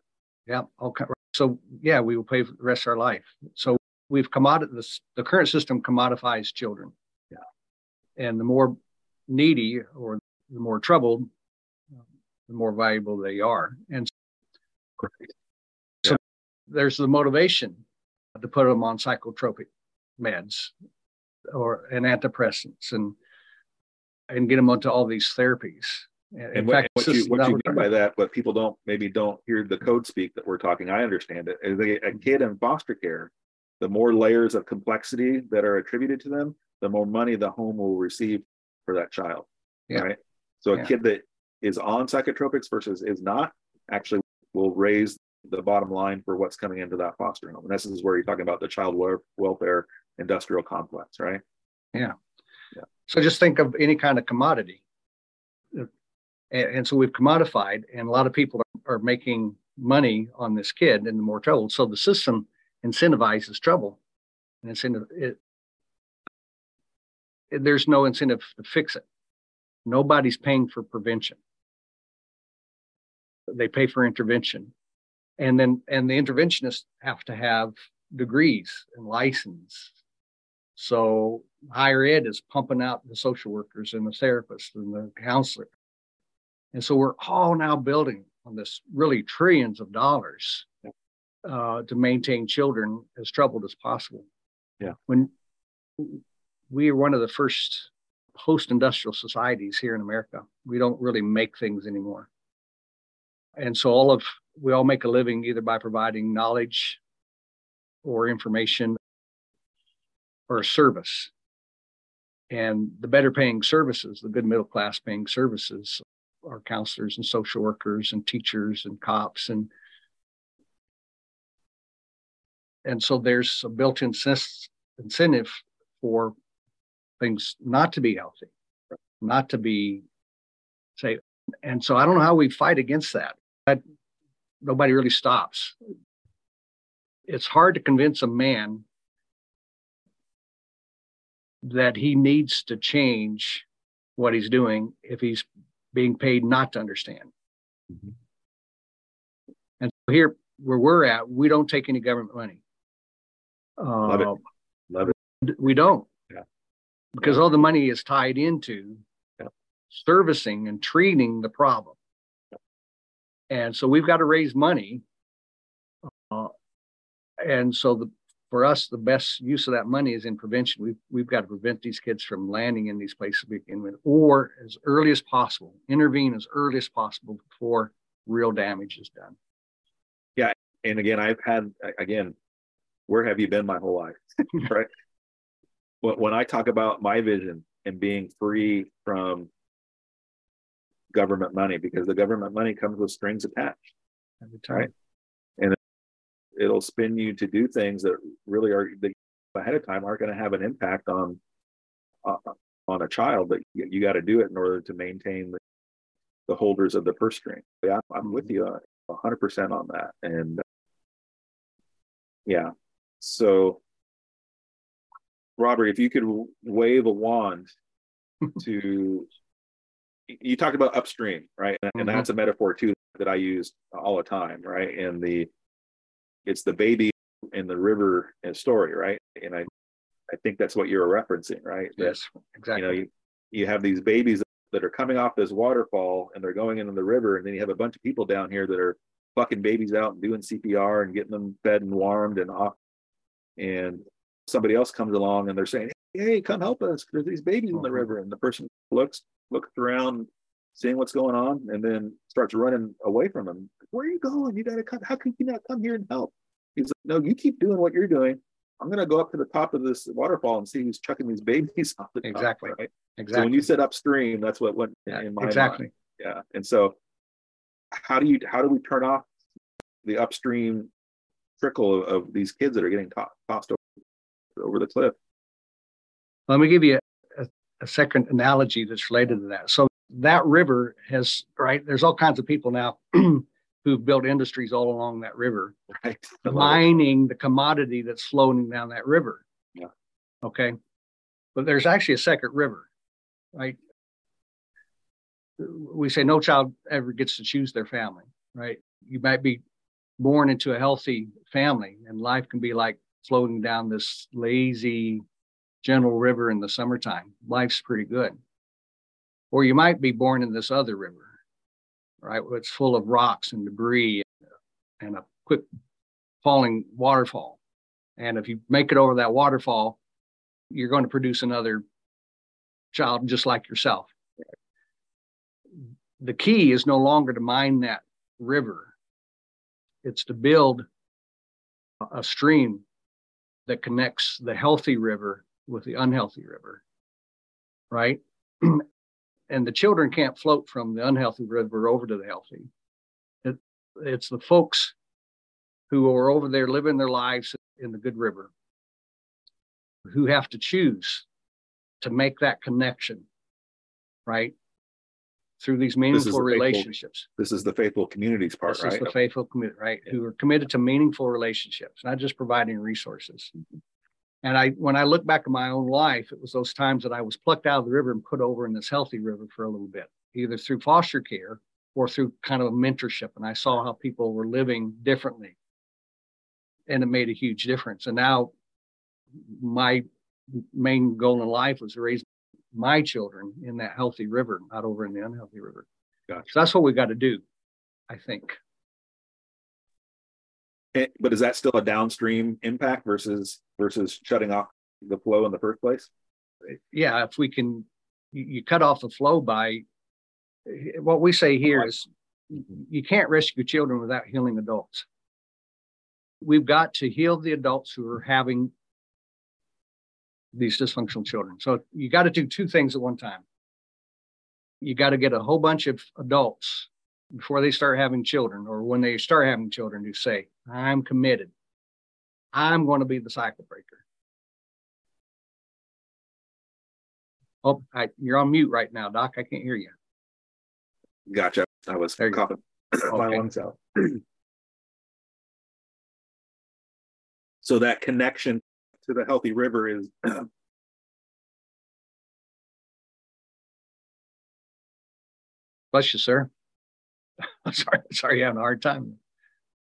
Yep. Okay. So yeah, we will pay for the rest of our life. So we've commodit this, the current system commodifies children. Yeah. And the more needy or the more troubled, the more valuable they are. And so, so there's the motivation to put them on psychotropic meds or and antidepressants and and get them onto all these therapies. In and fact, what, you, what you mean by that, what people don't maybe don't hear the code speak that we're talking, I understand it. Is a, a mm-hmm. kid in foster care the more layers of complexity that are attributed to them, the more money the home will receive for that child. Yeah. Right. So a yeah. kid that is on psychotropics versus is not actually will raise the bottom line for what's coming into that foster home. And this is where you're talking about the child welfare industrial complex, right? Yeah. Yeah. So just think of any kind of commodity. And, and so we've commodified, and a lot of people are, are making money on this kid and the more trouble. So the system incentivizes trouble. And incentive, it, it, there's no incentive to fix it. Nobody's paying for prevention. They pay for intervention. And then and the interventionists have to have degrees and license. So higher ed is pumping out the social workers and the therapists and the counselor. And so we're all now building on this really trillions of dollars uh, to maintain children as troubled as possible. Yeah. When we are one of the first post-industrial societies here in America, we don't really make things anymore. And so all of we all make a living either by providing knowledge or information or a service. And the better paying services, the good middle class paying services, are counselors and social workers and teachers and cops and and so there's a built-in incentive for things not to be healthy, not to be say. And so I don't know how we fight against that. That nobody really stops. It's hard to convince a man that he needs to change what he's doing if he's being paid not to understand. Mm-hmm. And so here, where we're at, we don't take any government money. Uh, Love it. Uh, Love it. We don't. Yeah. Because yeah. all the money is tied into yeah. servicing and treating the problem. And so we've got to raise money. Uh, and so the for us, the best use of that money is in prevention. We've, we've got to prevent these kids from landing in these places to begin with, or as early as possible, intervene as early as possible before real damage is done. Yeah. And again, I've had, again, where have you been my whole life? right. When I talk about my vision and being free from government money, because the government money comes with strings attached. Right it'll spin you to do things that really are that ahead of time aren't going to have an impact on uh, on a child but you, you got to do it in order to maintain the, the holders of the purse string. Yeah i'm with you uh, 100% on that and uh, yeah so robert if you could wave a wand to you talked about upstream right? And, mm-hmm. that's a metaphor too that i use all the time right? And the it's the baby in the river story, right? And I, I think that's what you're referencing, right? Yes, exactly. You know, you, you have these babies that are coming off this waterfall and they're going into the river, and then you have a bunch of people down here that are fucking babies out and doing CPR and getting them fed and warmed and off. And somebody else comes along and they're saying, "Hey, come help us! There's these babies in the mm-hmm. river." And the person looks looks around, seeing what's going on, and then starts running away from them. Where are you going? You got to come. How can you not come here and help? He's like, no, you keep doing what you're doing. I'm going to go up to the top of this waterfall and see who's chucking these babies off the top, Exactly. Right? Exactly. So when you said upstream, that's what went yeah, in my exactly. mind. Yeah. And so how do you, how do we turn off the upstream trickle of, of these kids that are getting tossed over, over the cliff? Let me give you a, a second analogy that's related to that. So that river has right there's all kinds of people now who've built industries all along that river. Right. Mining the commodity that's flowing down that river. Yeah. Okay? But there's actually a second river right? We say no child ever gets to choose their family right? You might be born into a healthy family and life can be like floating down this lazy gentle river in the summertime. Life's pretty good. Or you might be born in this other river, right? It's full of rocks and debris and a quick falling waterfall. And if you make it over that waterfall, you're going to produce another child just like yourself. The key is no longer to mine that river, it's to build a stream that connects the healthy river with the unhealthy river, right? and the children can't float from the unhealthy river over to the healthy. It, it's the folks who are over there living their lives in the good river who have to choose to make that connection, right? Through these meaningful the faithful- relationships. This is the faithful communities part, This right? is the faithful commit, right? Who are committed to meaningful relationships, not just providing resources. And I, when I look back at my own life, it was those times that I was plucked out of the river and put over in this healthy river for a little bit, either through foster care or through kind of a mentorship. And I saw how people were living differently. And it made a huge difference. And now my main goal in life was to raise my children in that healthy river, not over in the unhealthy river. Gotcha. So that's what we got to do, I think. Eh, But is that still a downstream impact versus versus shutting off the flow in the first place? yeah, if we can, you, cut off the flow by what we say here is you can't rescue children without healing adults. We've got to heal the adults who are having these dysfunctional children. So you got to do two things at one time. You got to get a whole bunch of adults before they start having children or when they start having children to say, I'm committed. I'm going to be the cycle breaker. Oh, I, you're on mute right now, Doc. I can't hear you. Gotcha. I was There coughing my lungs out. so that connection to the healthy river is Bless you, sir. sorry, sorry, you're having a hard time.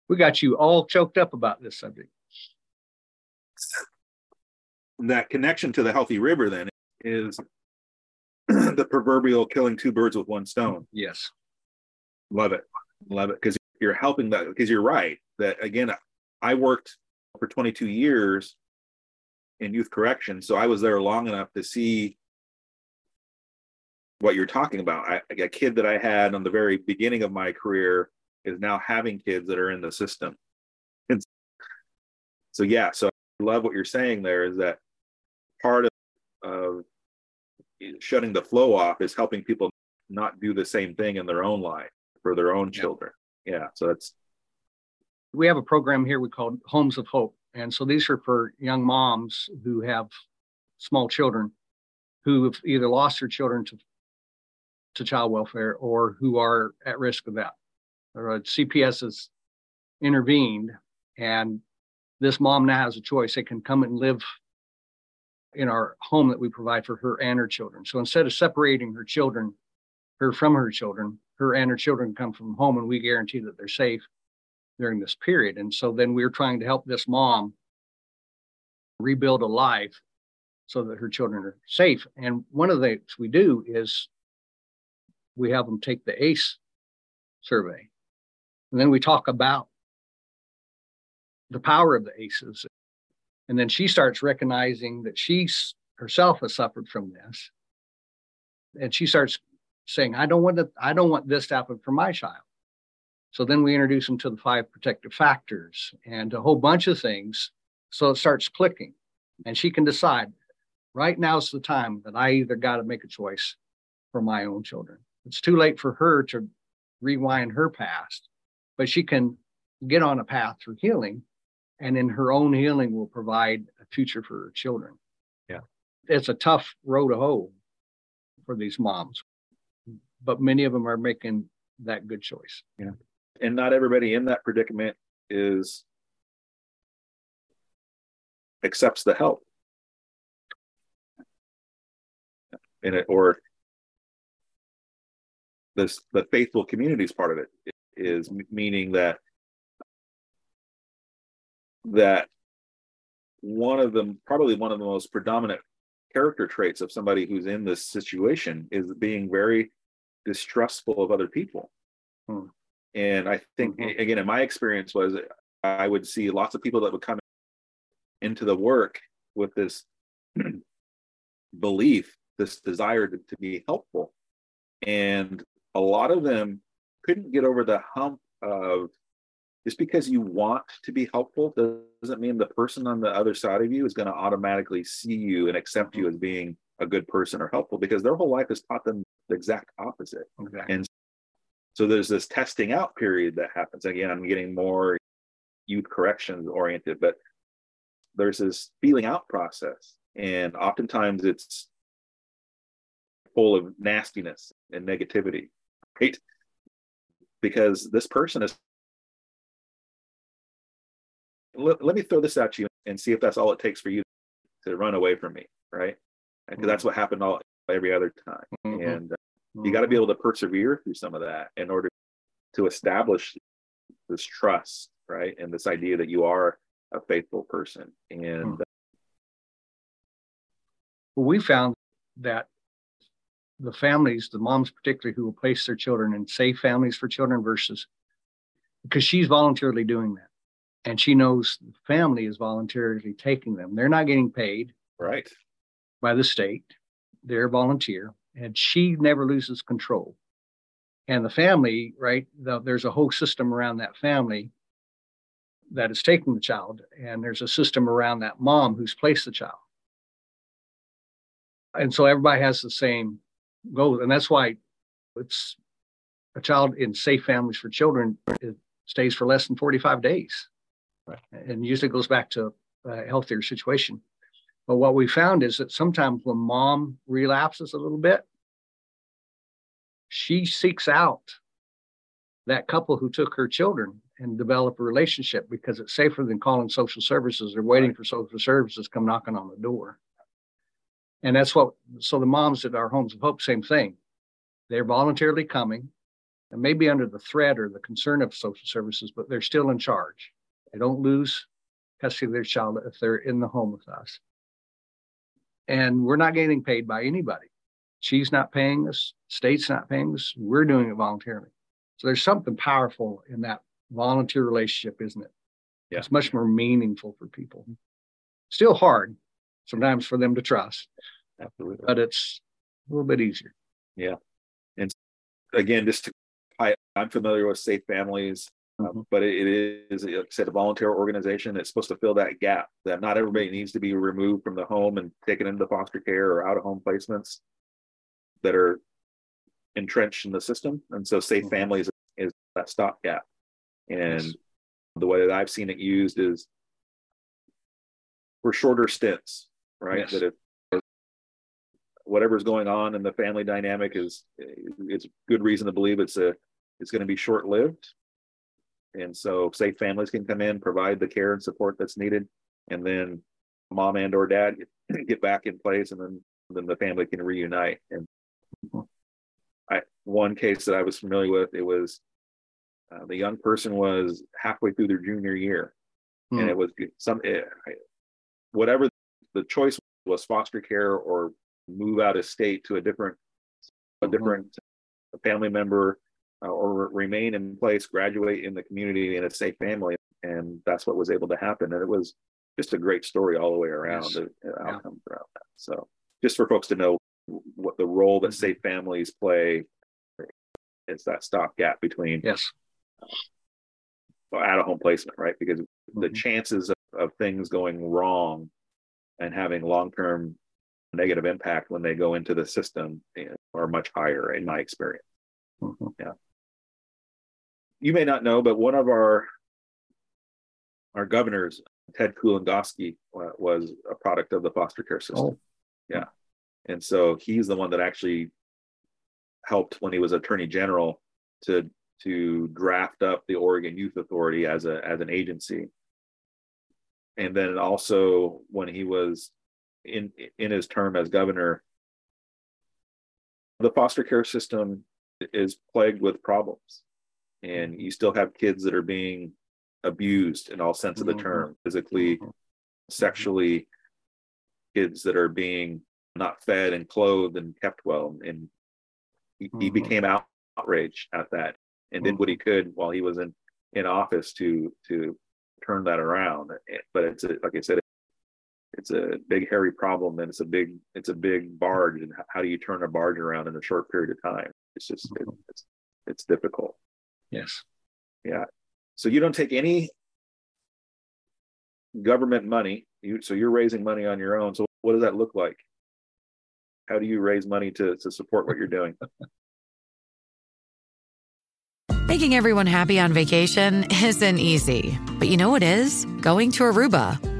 We got you all choked up about this subject. That connection to the healthy river then is the proverbial killing two birds with one stone. Yes. Love it. Love it. Because you're helping that because you're right. That again, I worked for 22 years in youth correction. So I was there long enough to see what you're talking about. I, a kid that I had on the very beginning of my career is now having kids that are in the system. And so yeah, so love what you're saying there is that part of, of shutting the flow off is helping people not do the same thing in their own life for their own Yeah. children. Yeah. So that's We have a program here we call Homes of Hope. And so these are for young moms who have small children who have either lost their children to, to child welfare or who are at risk of that. Or uh, CPS has intervened and this mom now has a choice. They can come and live in our home that we provide for her and her children. So instead of separating her children, her from her children, her and her children come from home and we guarantee that they're safe during this period. And so then we're trying to help this mom rebuild a life so that her children are safe. And one of the things we do is we have them take the ACE survey. And then we talk about the power of the ACEs. And then she starts recognizing that she herself has suffered from this. And she starts saying, I don't want to, I don't want this to happen for my child. So then we introduce them to the five protective factors and a whole bunch of things. So it starts clicking. And she can decide right now's the time that I either got to make a choice for my own children. It's too late for her to rewind her past, but she can get on a path through healing. And in her own healing will provide a future for her children. Yeah. It's a tough road to hoe for these moms, but many of them are making that good choice. Yeah. And not everybody in that predicament is accepts the help in it or this the faithful communities part of it is meaning that that one of them probably one of the most predominant character traits of somebody who's in this situation is being very distrustful of other people Hmm. and i think Mhm. again in my experience was i would see lots of people that would come into the work with this belief this desire to, to be helpful and a lot of them couldn't get over the hump of just because you want to be helpful doesn't mean the person on the other side of you is going to automatically see you and accept you mm-hmm. as being a good person or helpful because their whole life has taught them the exact opposite Exactly. and so there's this testing out period that happens again i'm getting more youth corrections oriented but there's this feeling out process and oftentimes it's full of nastiness and negativity, right? Because this person is. Let, let me throw this at you and see if that's all it takes for you to run away from me, right? Because mm-hmm. that's what happened all every other time, mm-hmm. and uh, you got to be mm-hmm. able to persevere through some of that in order to establish this trust, right, and this idea that you are a faithful person. And uh, well, we found that the families, the moms particularly, who will place their children in safe families for children versus because she's voluntarily doing that. And she knows the family is voluntarily taking them. They're not getting paid. Right. By the state. They're a volunteer. And she never loses control. And the family, right? The, there's a whole system around that family that is taking the child. And there's a system around that mom who's placed the child and so everybody has the same goal and that's why it's a child in safe families for children it stays for less than 45 days right. and usually goes back to uh, a healthier situation but what we found is that sometimes when mom relapses a little bit she seeks out that couple who took her children and develop a relationship because it's safer than calling social services or waiting right. for social services come knocking on the door and that's what, so the moms at our homes of hope, same thing. They're voluntarily coming and maybe under the threat or the concern of social services, but they're still in charge. They don't lose custody of their child if they're in the home with us. And we're not getting paid by anybody. She's not paying us, state's not paying us. We're doing it voluntarily. So there's something powerful in that volunteer relationship, isn't it? Yeah. It's much more meaningful for people. Still hard sometimes for them to trust. Absolutely. But it's a little bit easier. Yeah. And again, just to, I, I'm familiar with Safe Families, um, mm-hmm. but it, it is, like I said, a volunteer organization that's supposed to fill that gap that not everybody needs to be removed from the home and taken into foster care or out of home placements that are entrenched in the system. And so Safe mm-hmm. Families is that stopgap. And yes. the way that I've seen it used is for shorter stints, right? Yes. That if whatever's going on in the family dynamic is it's good reason to believe it's a it's going to be short lived and so safe families can come in provide the care and support that's needed and then mom and or dad get, back in place and then then the family can reunite and I, one case that i was familiar with it was uh, the young person was halfway through their junior year hmm. and it was some it, whatever the choice was foster care or move out of state to a different a mm-hmm. different mm-hmm. family member uh, or remain in place graduate in the community in a safe family and that's what was able to happen and it was just a great story all the way around yes. the, the outcomes yeah. around that so just for folks to know what the role that mm-hmm. safe families play is that stopgap between yes out of home placement right because mm-hmm. the chances of, of things going wrong and having long-term negative impact when they go into the system are much higher in my experience. Mm-hmm. Yeah. You may not know, but one of our our governors, Ted Kulongoski, was a product of the foster care system. Oh. Yeah. And so he's the one that actually helped when he was attorney general to to draft up the Oregon Youth Authority as a as an agency. And then also when he was in in his term as governor, the foster care system is plagued with problems, and you still have kids that are being abused in all sense of the mm-hmm. term, physically, mm-hmm. sexually, kids that are being not fed and clothed and kept well, and he, mm-hmm. he became out, outraged at that and did what he could while he was in in office to to turn that around. But it's a, like I said, it's a big hairy problem and it's a big it's a big barge and how do you turn a barge around in a short period of time it's just it, mm-hmm. it's it's difficult yes. Yeah. So you don't take any government money you so you're raising money on your own. So what does that look like? How do you raise money to to support what you're doing? Making everyone happy on vacation isn't easy but you know what is? Going to aruba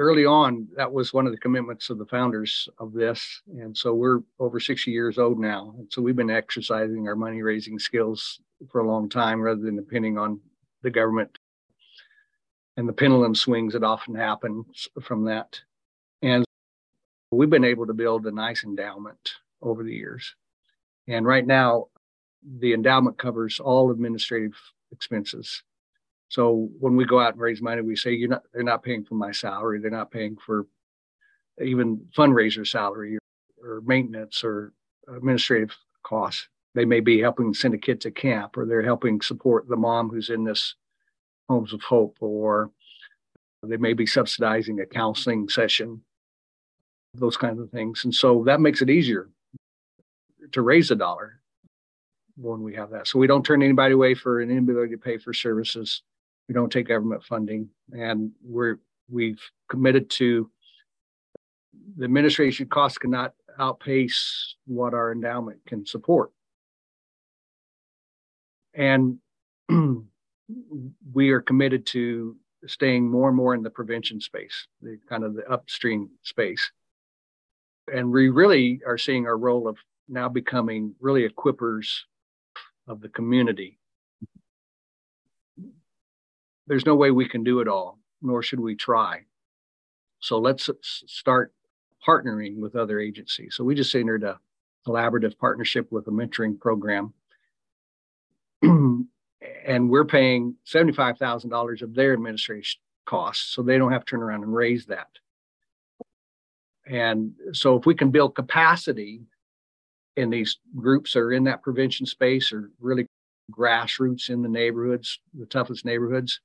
early on, that was one of the commitments of the founders of this. And so we're over 60 years old now. And so we've been exercising our money raising skills for a long time rather than depending on the government and the pendulum swings that often happen from that. And we've been able to build a nice endowment over the years. And right now, the endowment covers all administrative expenses so when we go out and raise money, we say you're not they're not paying for my salary, they're not paying for even fundraiser salary or, or maintenance or administrative costs. They may be helping send a kid to camp or they're helping support the mom who's in this Homes of Hope or they may be subsidizing a counseling session, those kinds of things. And so that makes it easier to raise a dollar when we have that. So we don't turn anybody away for an inability to pay for services we don't take government funding, and we're we've committed to the administration costs cannot outpace what our endowment can support. And we are committed to staying more and more in the prevention space, the kind of the upstream space. And we really are seeing our role of now becoming really equippers of the community there's no way we can do it all, nor should we try. So let's start partnering with other agencies. So we just entered a collaborative partnership with a mentoring program. and we're paying $75,000 of their administration costs. So they don't have to turn around and raise that. And so if we can build capacity in these groups or in that prevention space or really grassroots in the neighborhoods, the toughest neighborhoods,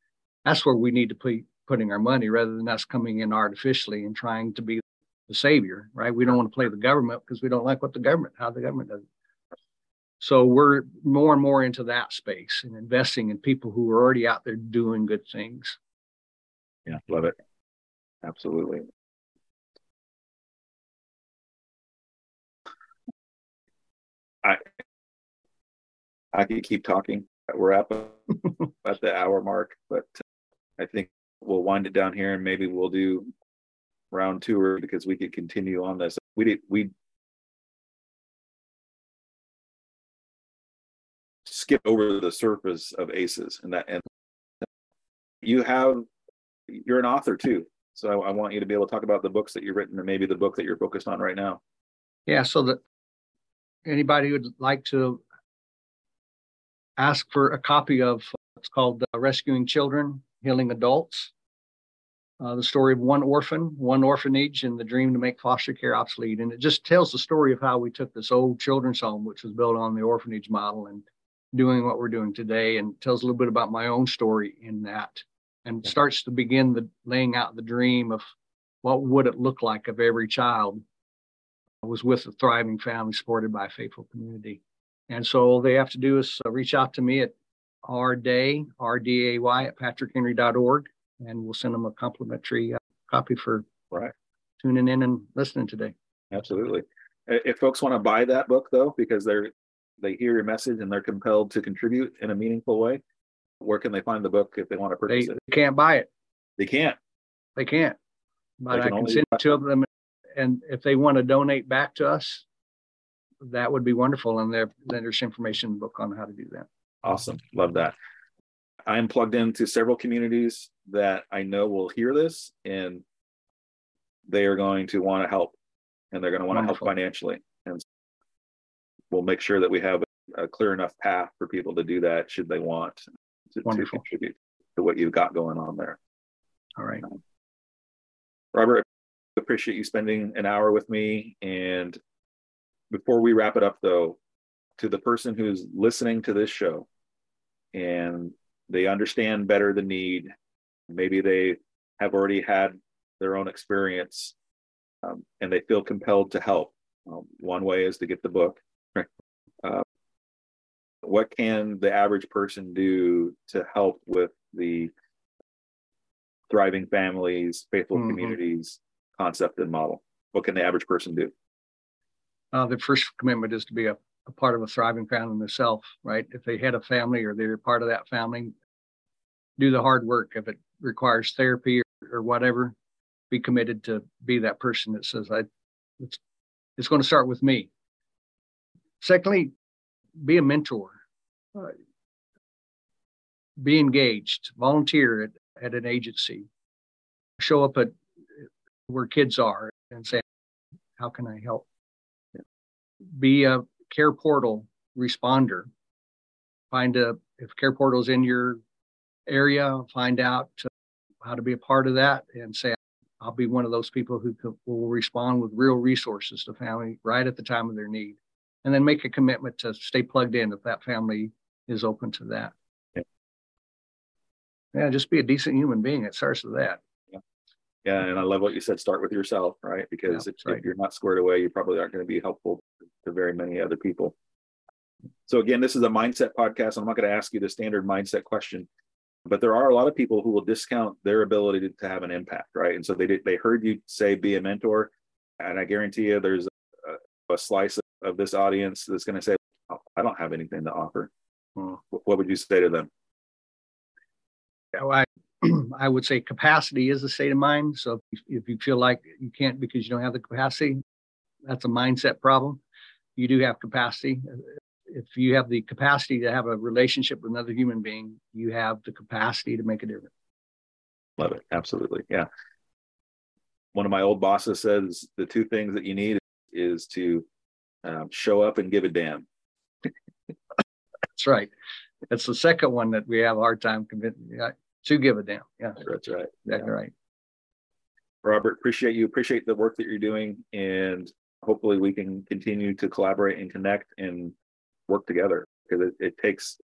that's where we need to be putting our money rather than us coming in artificially and trying to be the savior, right? We don't want to play the government because we don't like what the government, how the government does it. So we're more and more into that space and investing in people who are already out there doing good things. Yeah, love it. Absolutely. I I could keep talking. We're up at the hour mark, but uh, I think we'll wind it down here and maybe we'll do round two because we could continue on this. We did we skip over the surface of ACEs and that and you have you're an author too. So I, I want you to be able to talk about the books that you've written and maybe the book that you're focused on right now. Yeah, so that anybody would like to ask for a copy of it's called uh, Rescuing Children Healing Adults. Uh, the story of one orphan, one orphanage, and the dream to make foster care obsolete. And it just tells the story of how we took this old children's home, which was built on the orphanage model, and doing what we're doing today, and tells a little bit about my own story in that, and starts to begin the laying out the dream of what would it look like if every child was with a thriving family supported by a faithful community. And so all they have to do is uh, reach out to me at R Day, R D A Y at patrickhenry.org, and we'll send them a complimentary uh, copy for right. tuning in and listening today. Absolutely. If folks want to buy that book though, because they're they hear your message and they're compelled to contribute in a meaningful way, where can they find the book if they want to purchase they, it? They can't buy it. They can't. They can't. But they can I can send it to them, and if they want to donate back to us, that would be wonderful. And there, there's information in the book on how to do that. Awesome. Love that. I'm plugged into several communities that I know will hear this and they are going to want to help and they're going to want Wonderful. to help financially. And we'll make sure that we have a clear enough path for people to do that should they want to, to contribute to what you've got going on there. All right. Um, Robert, I appreciate you spending an hour with me. And before we wrap it up, though, to the person who's listening to this show, and they understand better the need. Maybe they have already had their own experience um, and they feel compelled to help. Um, one way is to get the book. Uh, what can the average person do to help with the thriving families, faithful mm-hmm. communities concept and model? What can the average person do? Uh, the first commitment is to be a, a part of a thriving family themselves, right? If they had a family or they're part of that family, do the hard work. If it requires therapy or, or whatever, be committed to be that person that says, I, it's, it's going to start with me. Secondly, be a mentor. Uh, be engaged, volunteer at, at an agency, show up at where kids are and say, How can I help? Be a CarePortal responder. Find a, if CarePortal is in your area, find out uh, how to be a part of that and say, I'll be one of those people who will respond with real resources to family right at the time of their need. And then make a commitment to stay plugged in if that family is open to that. Yeah, yeah just be a decent human being. It starts with that. Yeah. and I love what you said. Start with yourself, right? Because yeah, if, right. if you're not squared away, you probably aren't going to be helpful to very many other people. So again, this is a mindset podcast. I'm not going to ask you the standard mindset question but there are a lot of people who will discount their ability to, to have an impact right and so they did, they heard you say be a mentor and i guarantee you there's a, a slice of, of, this audience that's going to say oh, i don't have anything to offer hmm. what would you say to them Yeah, well, I, I would say capacity is a state of mind so if, if you feel like you can't because you don't have the capacity that's a mindset problem you do have capacity if you have the capacity to have a relationship with another human being, you have the capacity to make a difference. Love it. Absolutely. Yeah. One of my old bosses says the two things that you need is to um, show up and give a damn. That's right. That's the second one that we have a hard time convincing to give a damn. Yeah, that's right. That's yeah. right. Robert, appreciate you. Appreciate the work that you're doing, and hopefully we can continue to collaborate and connect and work together because it, it takes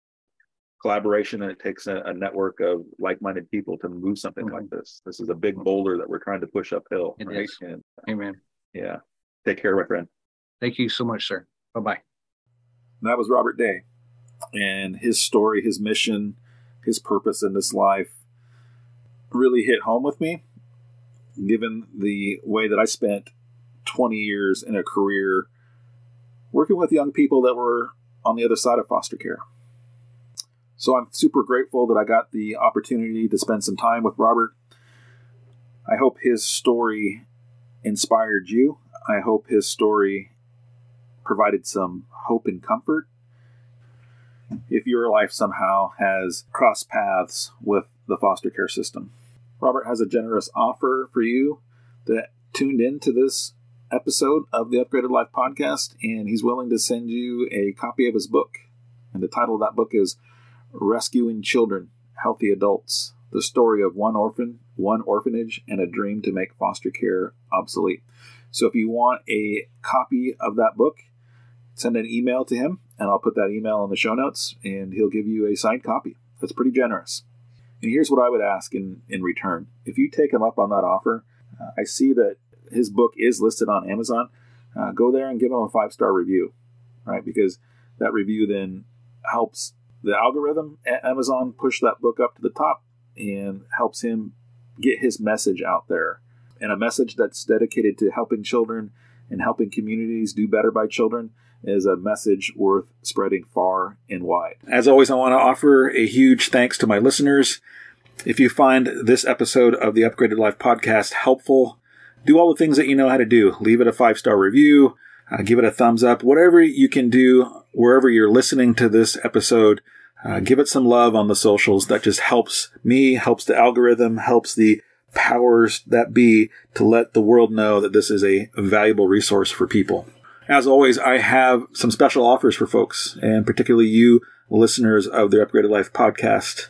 collaboration and it takes a, a network of like-minded people to move something mm-hmm. like this. This is a big boulder that we're trying to push uphill. It right? And, Amen. Yeah. Take care, my friend. Thank you so much, sir. Bye bye. That was Robert Day and his story, his mission, his purpose in this life really hit home with me, given the way that I spent 20 years in a career working with young people that were on the other side of foster care. So I'm super grateful that I got the opportunity to spend some time with Robert. I hope his story inspired you. I hope his story provided some hope and comfort. If your life somehow has crossed paths with the foster care system, Robert has a generous offer for you that tuned into this episode of the Upgraded Life podcast, and he's willing to send you a copy of his book. And the title of that book is Rescuing Children, Healthy Adults The Story of One Orphan, One Orphanage, and a Dream to Make Foster Care Obsolete. So if you want a copy of that book, send an email to him, and I'll put that email in the show notes, and he'll give you a signed copy. That's pretty generous. And here's what I would ask in, in return. If you take him up on that offer, uh, I see that his book is listed on Amazon, uh, go there and give him a five star review, right? Because that review then helps the algorithm at Amazon push that book up to the top and helps him get his message out there. And a message that's dedicated to helping children and helping communities do better by children is a message worth spreading far and wide. As always, I want to offer a huge thanks to my listeners. If you find this episode of the Upgraded Life podcast helpful, do all the things that you know how to do. Leave it a five star review, uh, give it a thumbs up, whatever you can do wherever you're listening to this episode. Uh, give it some love on the socials. That just helps me, helps the algorithm, helps the powers that be to let the world know that this is a valuable resource for people. As always, I have some special offers for folks, and particularly you listeners of the Upgraded Life podcast.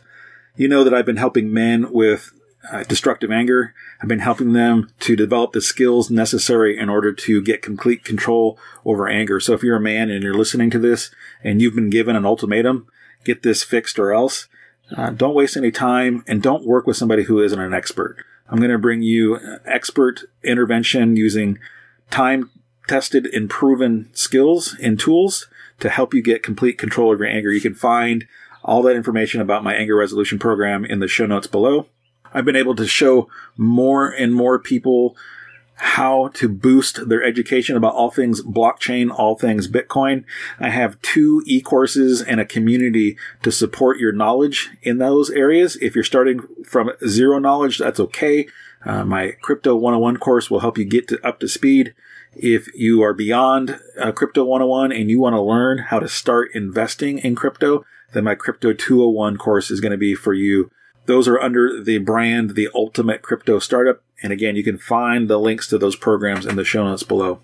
You know that I've been helping men with uh, destructive anger. I've been helping them to develop the skills necessary in order to get complete control over anger. So if you're a man and you're listening to this and you've been given an ultimatum, get this fixed or else, uh, don't waste any time and don't work with somebody who isn't an expert. I'm going to bring you expert intervention using time tested and proven skills and tools to help you get complete control of your anger. You can find all that information about my anger resolution program in the show notes below. I've been able to show more and more people how to boost their education about all things blockchain, all things Bitcoin. I have two e-courses and a community to support your knowledge in those areas. If you're starting from zero knowledge, that's okay. Uh, my Crypto 101 course will help you get to, up to speed. If you are beyond uh, Crypto 101 and you want to learn how to start investing in crypto, then my Crypto 201 course is going to be for you. Those are under the brand The Ultimate Crypto Startup. And again, you can find the links to those programs in the show notes below.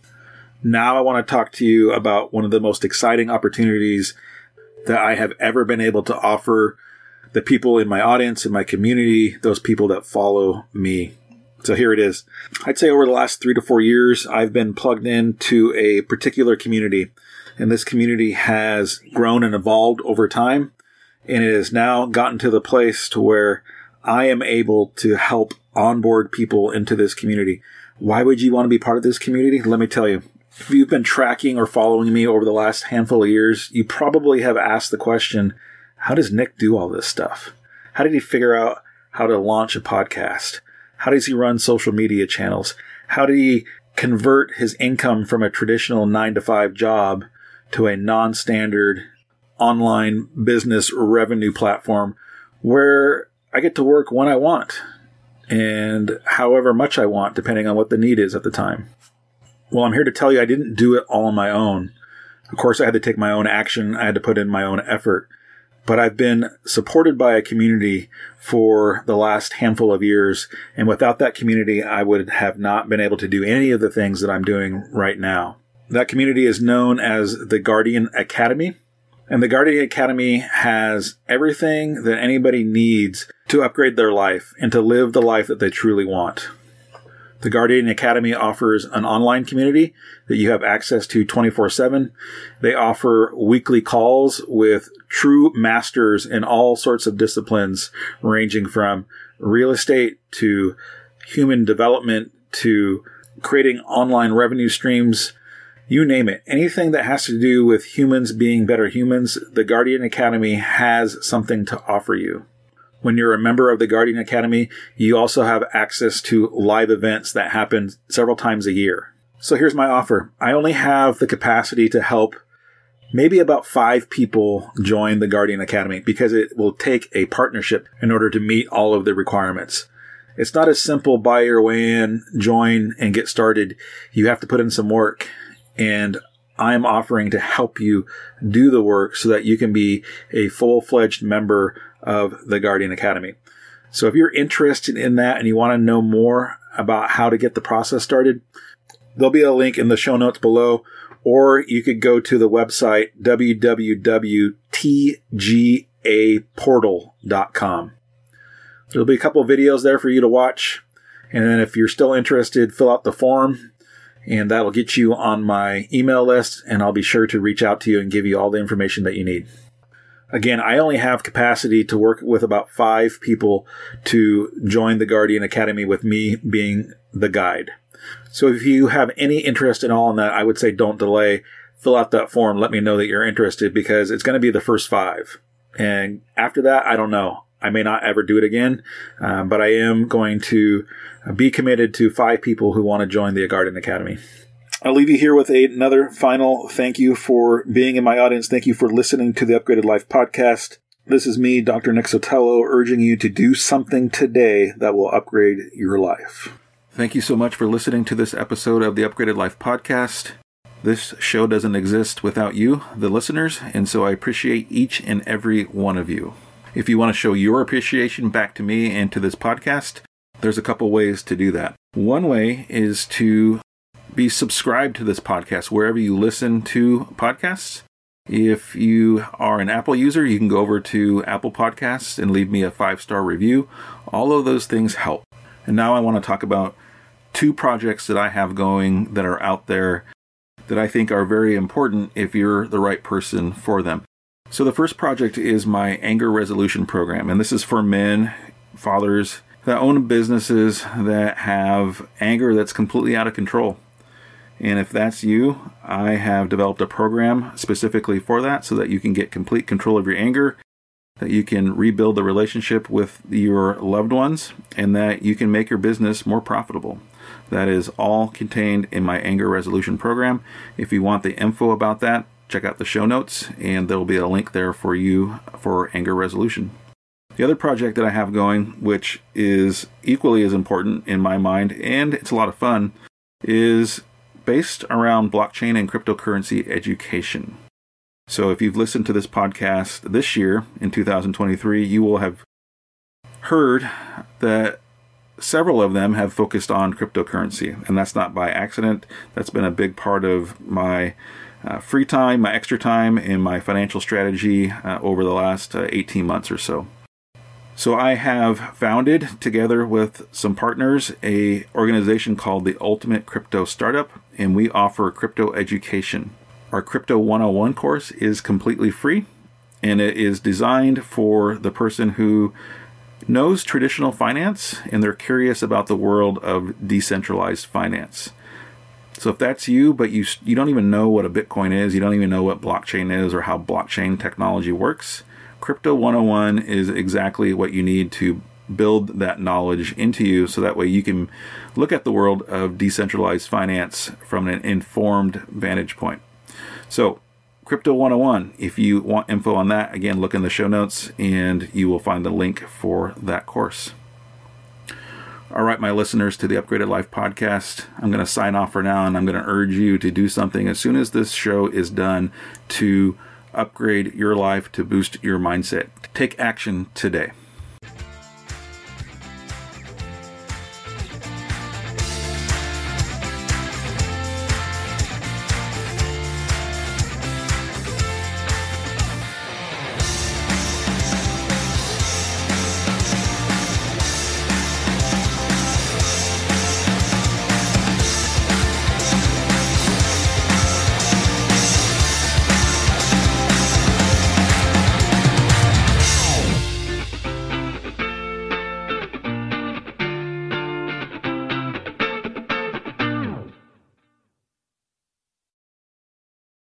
Now I want to talk to you about one of the most exciting opportunities that I have ever been able to offer the people in my audience, in my community, those people that follow me. So here it is. I'd say over the last three to four years, I've been plugged into a particular community, and this community has grown and evolved over time, and it has now gotten to the place to where I am able to help onboard people into this community. Why would you want to be part of this community? Let me tell you. If you've been tracking or following me over the last handful of years, you probably have asked the question, how does Nick do all this stuff? How did he figure out how to launch a podcast? How does he run social media channels? How did he convert his income from a traditional nine to five job to a non standard online business revenue platform where I get to work when I want and however much I want, depending on what the need is at the time. Well, I'm here to tell you I didn't do it all on my own. Of course, I had to take my own action. I had to put in my own effort. But I've been supported by a community for the last handful of years. And without that community, I would have not been able to do any of the things that I'm doing right now. That community is known as the Guardian Academy. And the Guardian Academy has everything that anybody needs to upgrade their life and to live the life that they truly want. The Guardian Academy offers an online community that you have access to 24 7. They offer weekly calls with true masters in all sorts of disciplines, ranging from real estate to human development to creating online revenue streams. You name it. Anything that has to do with humans being better humans, the Guardian Academy has something to offer you. When you're a member of the Guardian Academy, you also have access to live events that happen several times a year. So here's my offer. I only have the capacity to help maybe about five people join the Guardian Academy because it will take a partnership in order to meet all of the requirements. It's not as simple buy your way in, join, and get started. You have to put in some work. And I'm offering to help you do the work so that you can be a full fledged member of the Guardian Academy. So if you're interested in that and you want to know more about how to get the process started, there'll be a link in the show notes below, or you could go to the website www.tgaportal.com. There'll be a couple videos there for you to watch. And then if you're still interested, fill out the form and that'll get you on my email list and I'll be sure to reach out to you and give you all the information that you need. Again, I only have capacity to work with about five people to join the Guardian Academy with me being the guide. So if you have any interest at all in that, I would say don't delay. Fill out that form. Let me know that you're interested because it's going to be the first five. And after that, I don't know. I may not ever do it again, um, but I am going to be committed to five people who want to join the Guardian Academy. I'll leave you here with a, another final thank you for being in my audience. Thank you for listening to the Upgraded Life podcast. This is me, Dr. Nick Sotelo, urging you to do something today that will upgrade your life. Thank you so much for listening to this episode of the Upgraded Life podcast. This show doesn't exist without you, the listeners, and so I appreciate each and every one of you. If you want to show your appreciation back to me and to this podcast, there's a couple ways to do that. One way is to be subscribed to this podcast wherever you listen to podcasts. If you are an Apple user, you can go over to Apple Podcasts and leave me a five star review. All of those things help. And now I want to talk about two projects that I have going that are out there that I think are very important if you're the right person for them. So, the first project is my anger resolution program, and this is for men, fathers that own businesses that have anger that's completely out of control. And if that's you, I have developed a program specifically for that so that you can get complete control of your anger, that you can rebuild the relationship with your loved ones, and that you can make your business more profitable. That is all contained in my anger resolution program. If you want the info about that, check out the show notes, and there will be a link there for you for anger resolution. The other project that I have going, which is equally as important in my mind, and it's a lot of fun, is based around blockchain and cryptocurrency education. So if you've listened to this podcast this year in 2023, you will have heard that several of them have focused on cryptocurrency, and that's not by accident. That's been a big part of my uh, free time, my extra time, and my financial strategy uh, over the last uh, 18 months or so. So I have founded together with some partners a organization called the Ultimate Crypto Startup and we offer crypto education. Our Crypto 101 course is completely free and it is designed for the person who knows traditional finance and they're curious about the world of decentralized finance. So if that's you, but you you don't even know what a Bitcoin is, you don't even know what blockchain is or how blockchain technology works, Crypto 101 is exactly what you need to build that knowledge into you so that way you can look at the world of decentralized finance from an informed vantage point. So, Crypto 101, if you want info on that, again, look in the show notes and you will find the link for that course. All right, my listeners to the Upgraded Life podcast, I'm going to sign off for now and I'm going to urge you to do something as soon as this show is done to upgrade your life to boost your mindset. Take action today.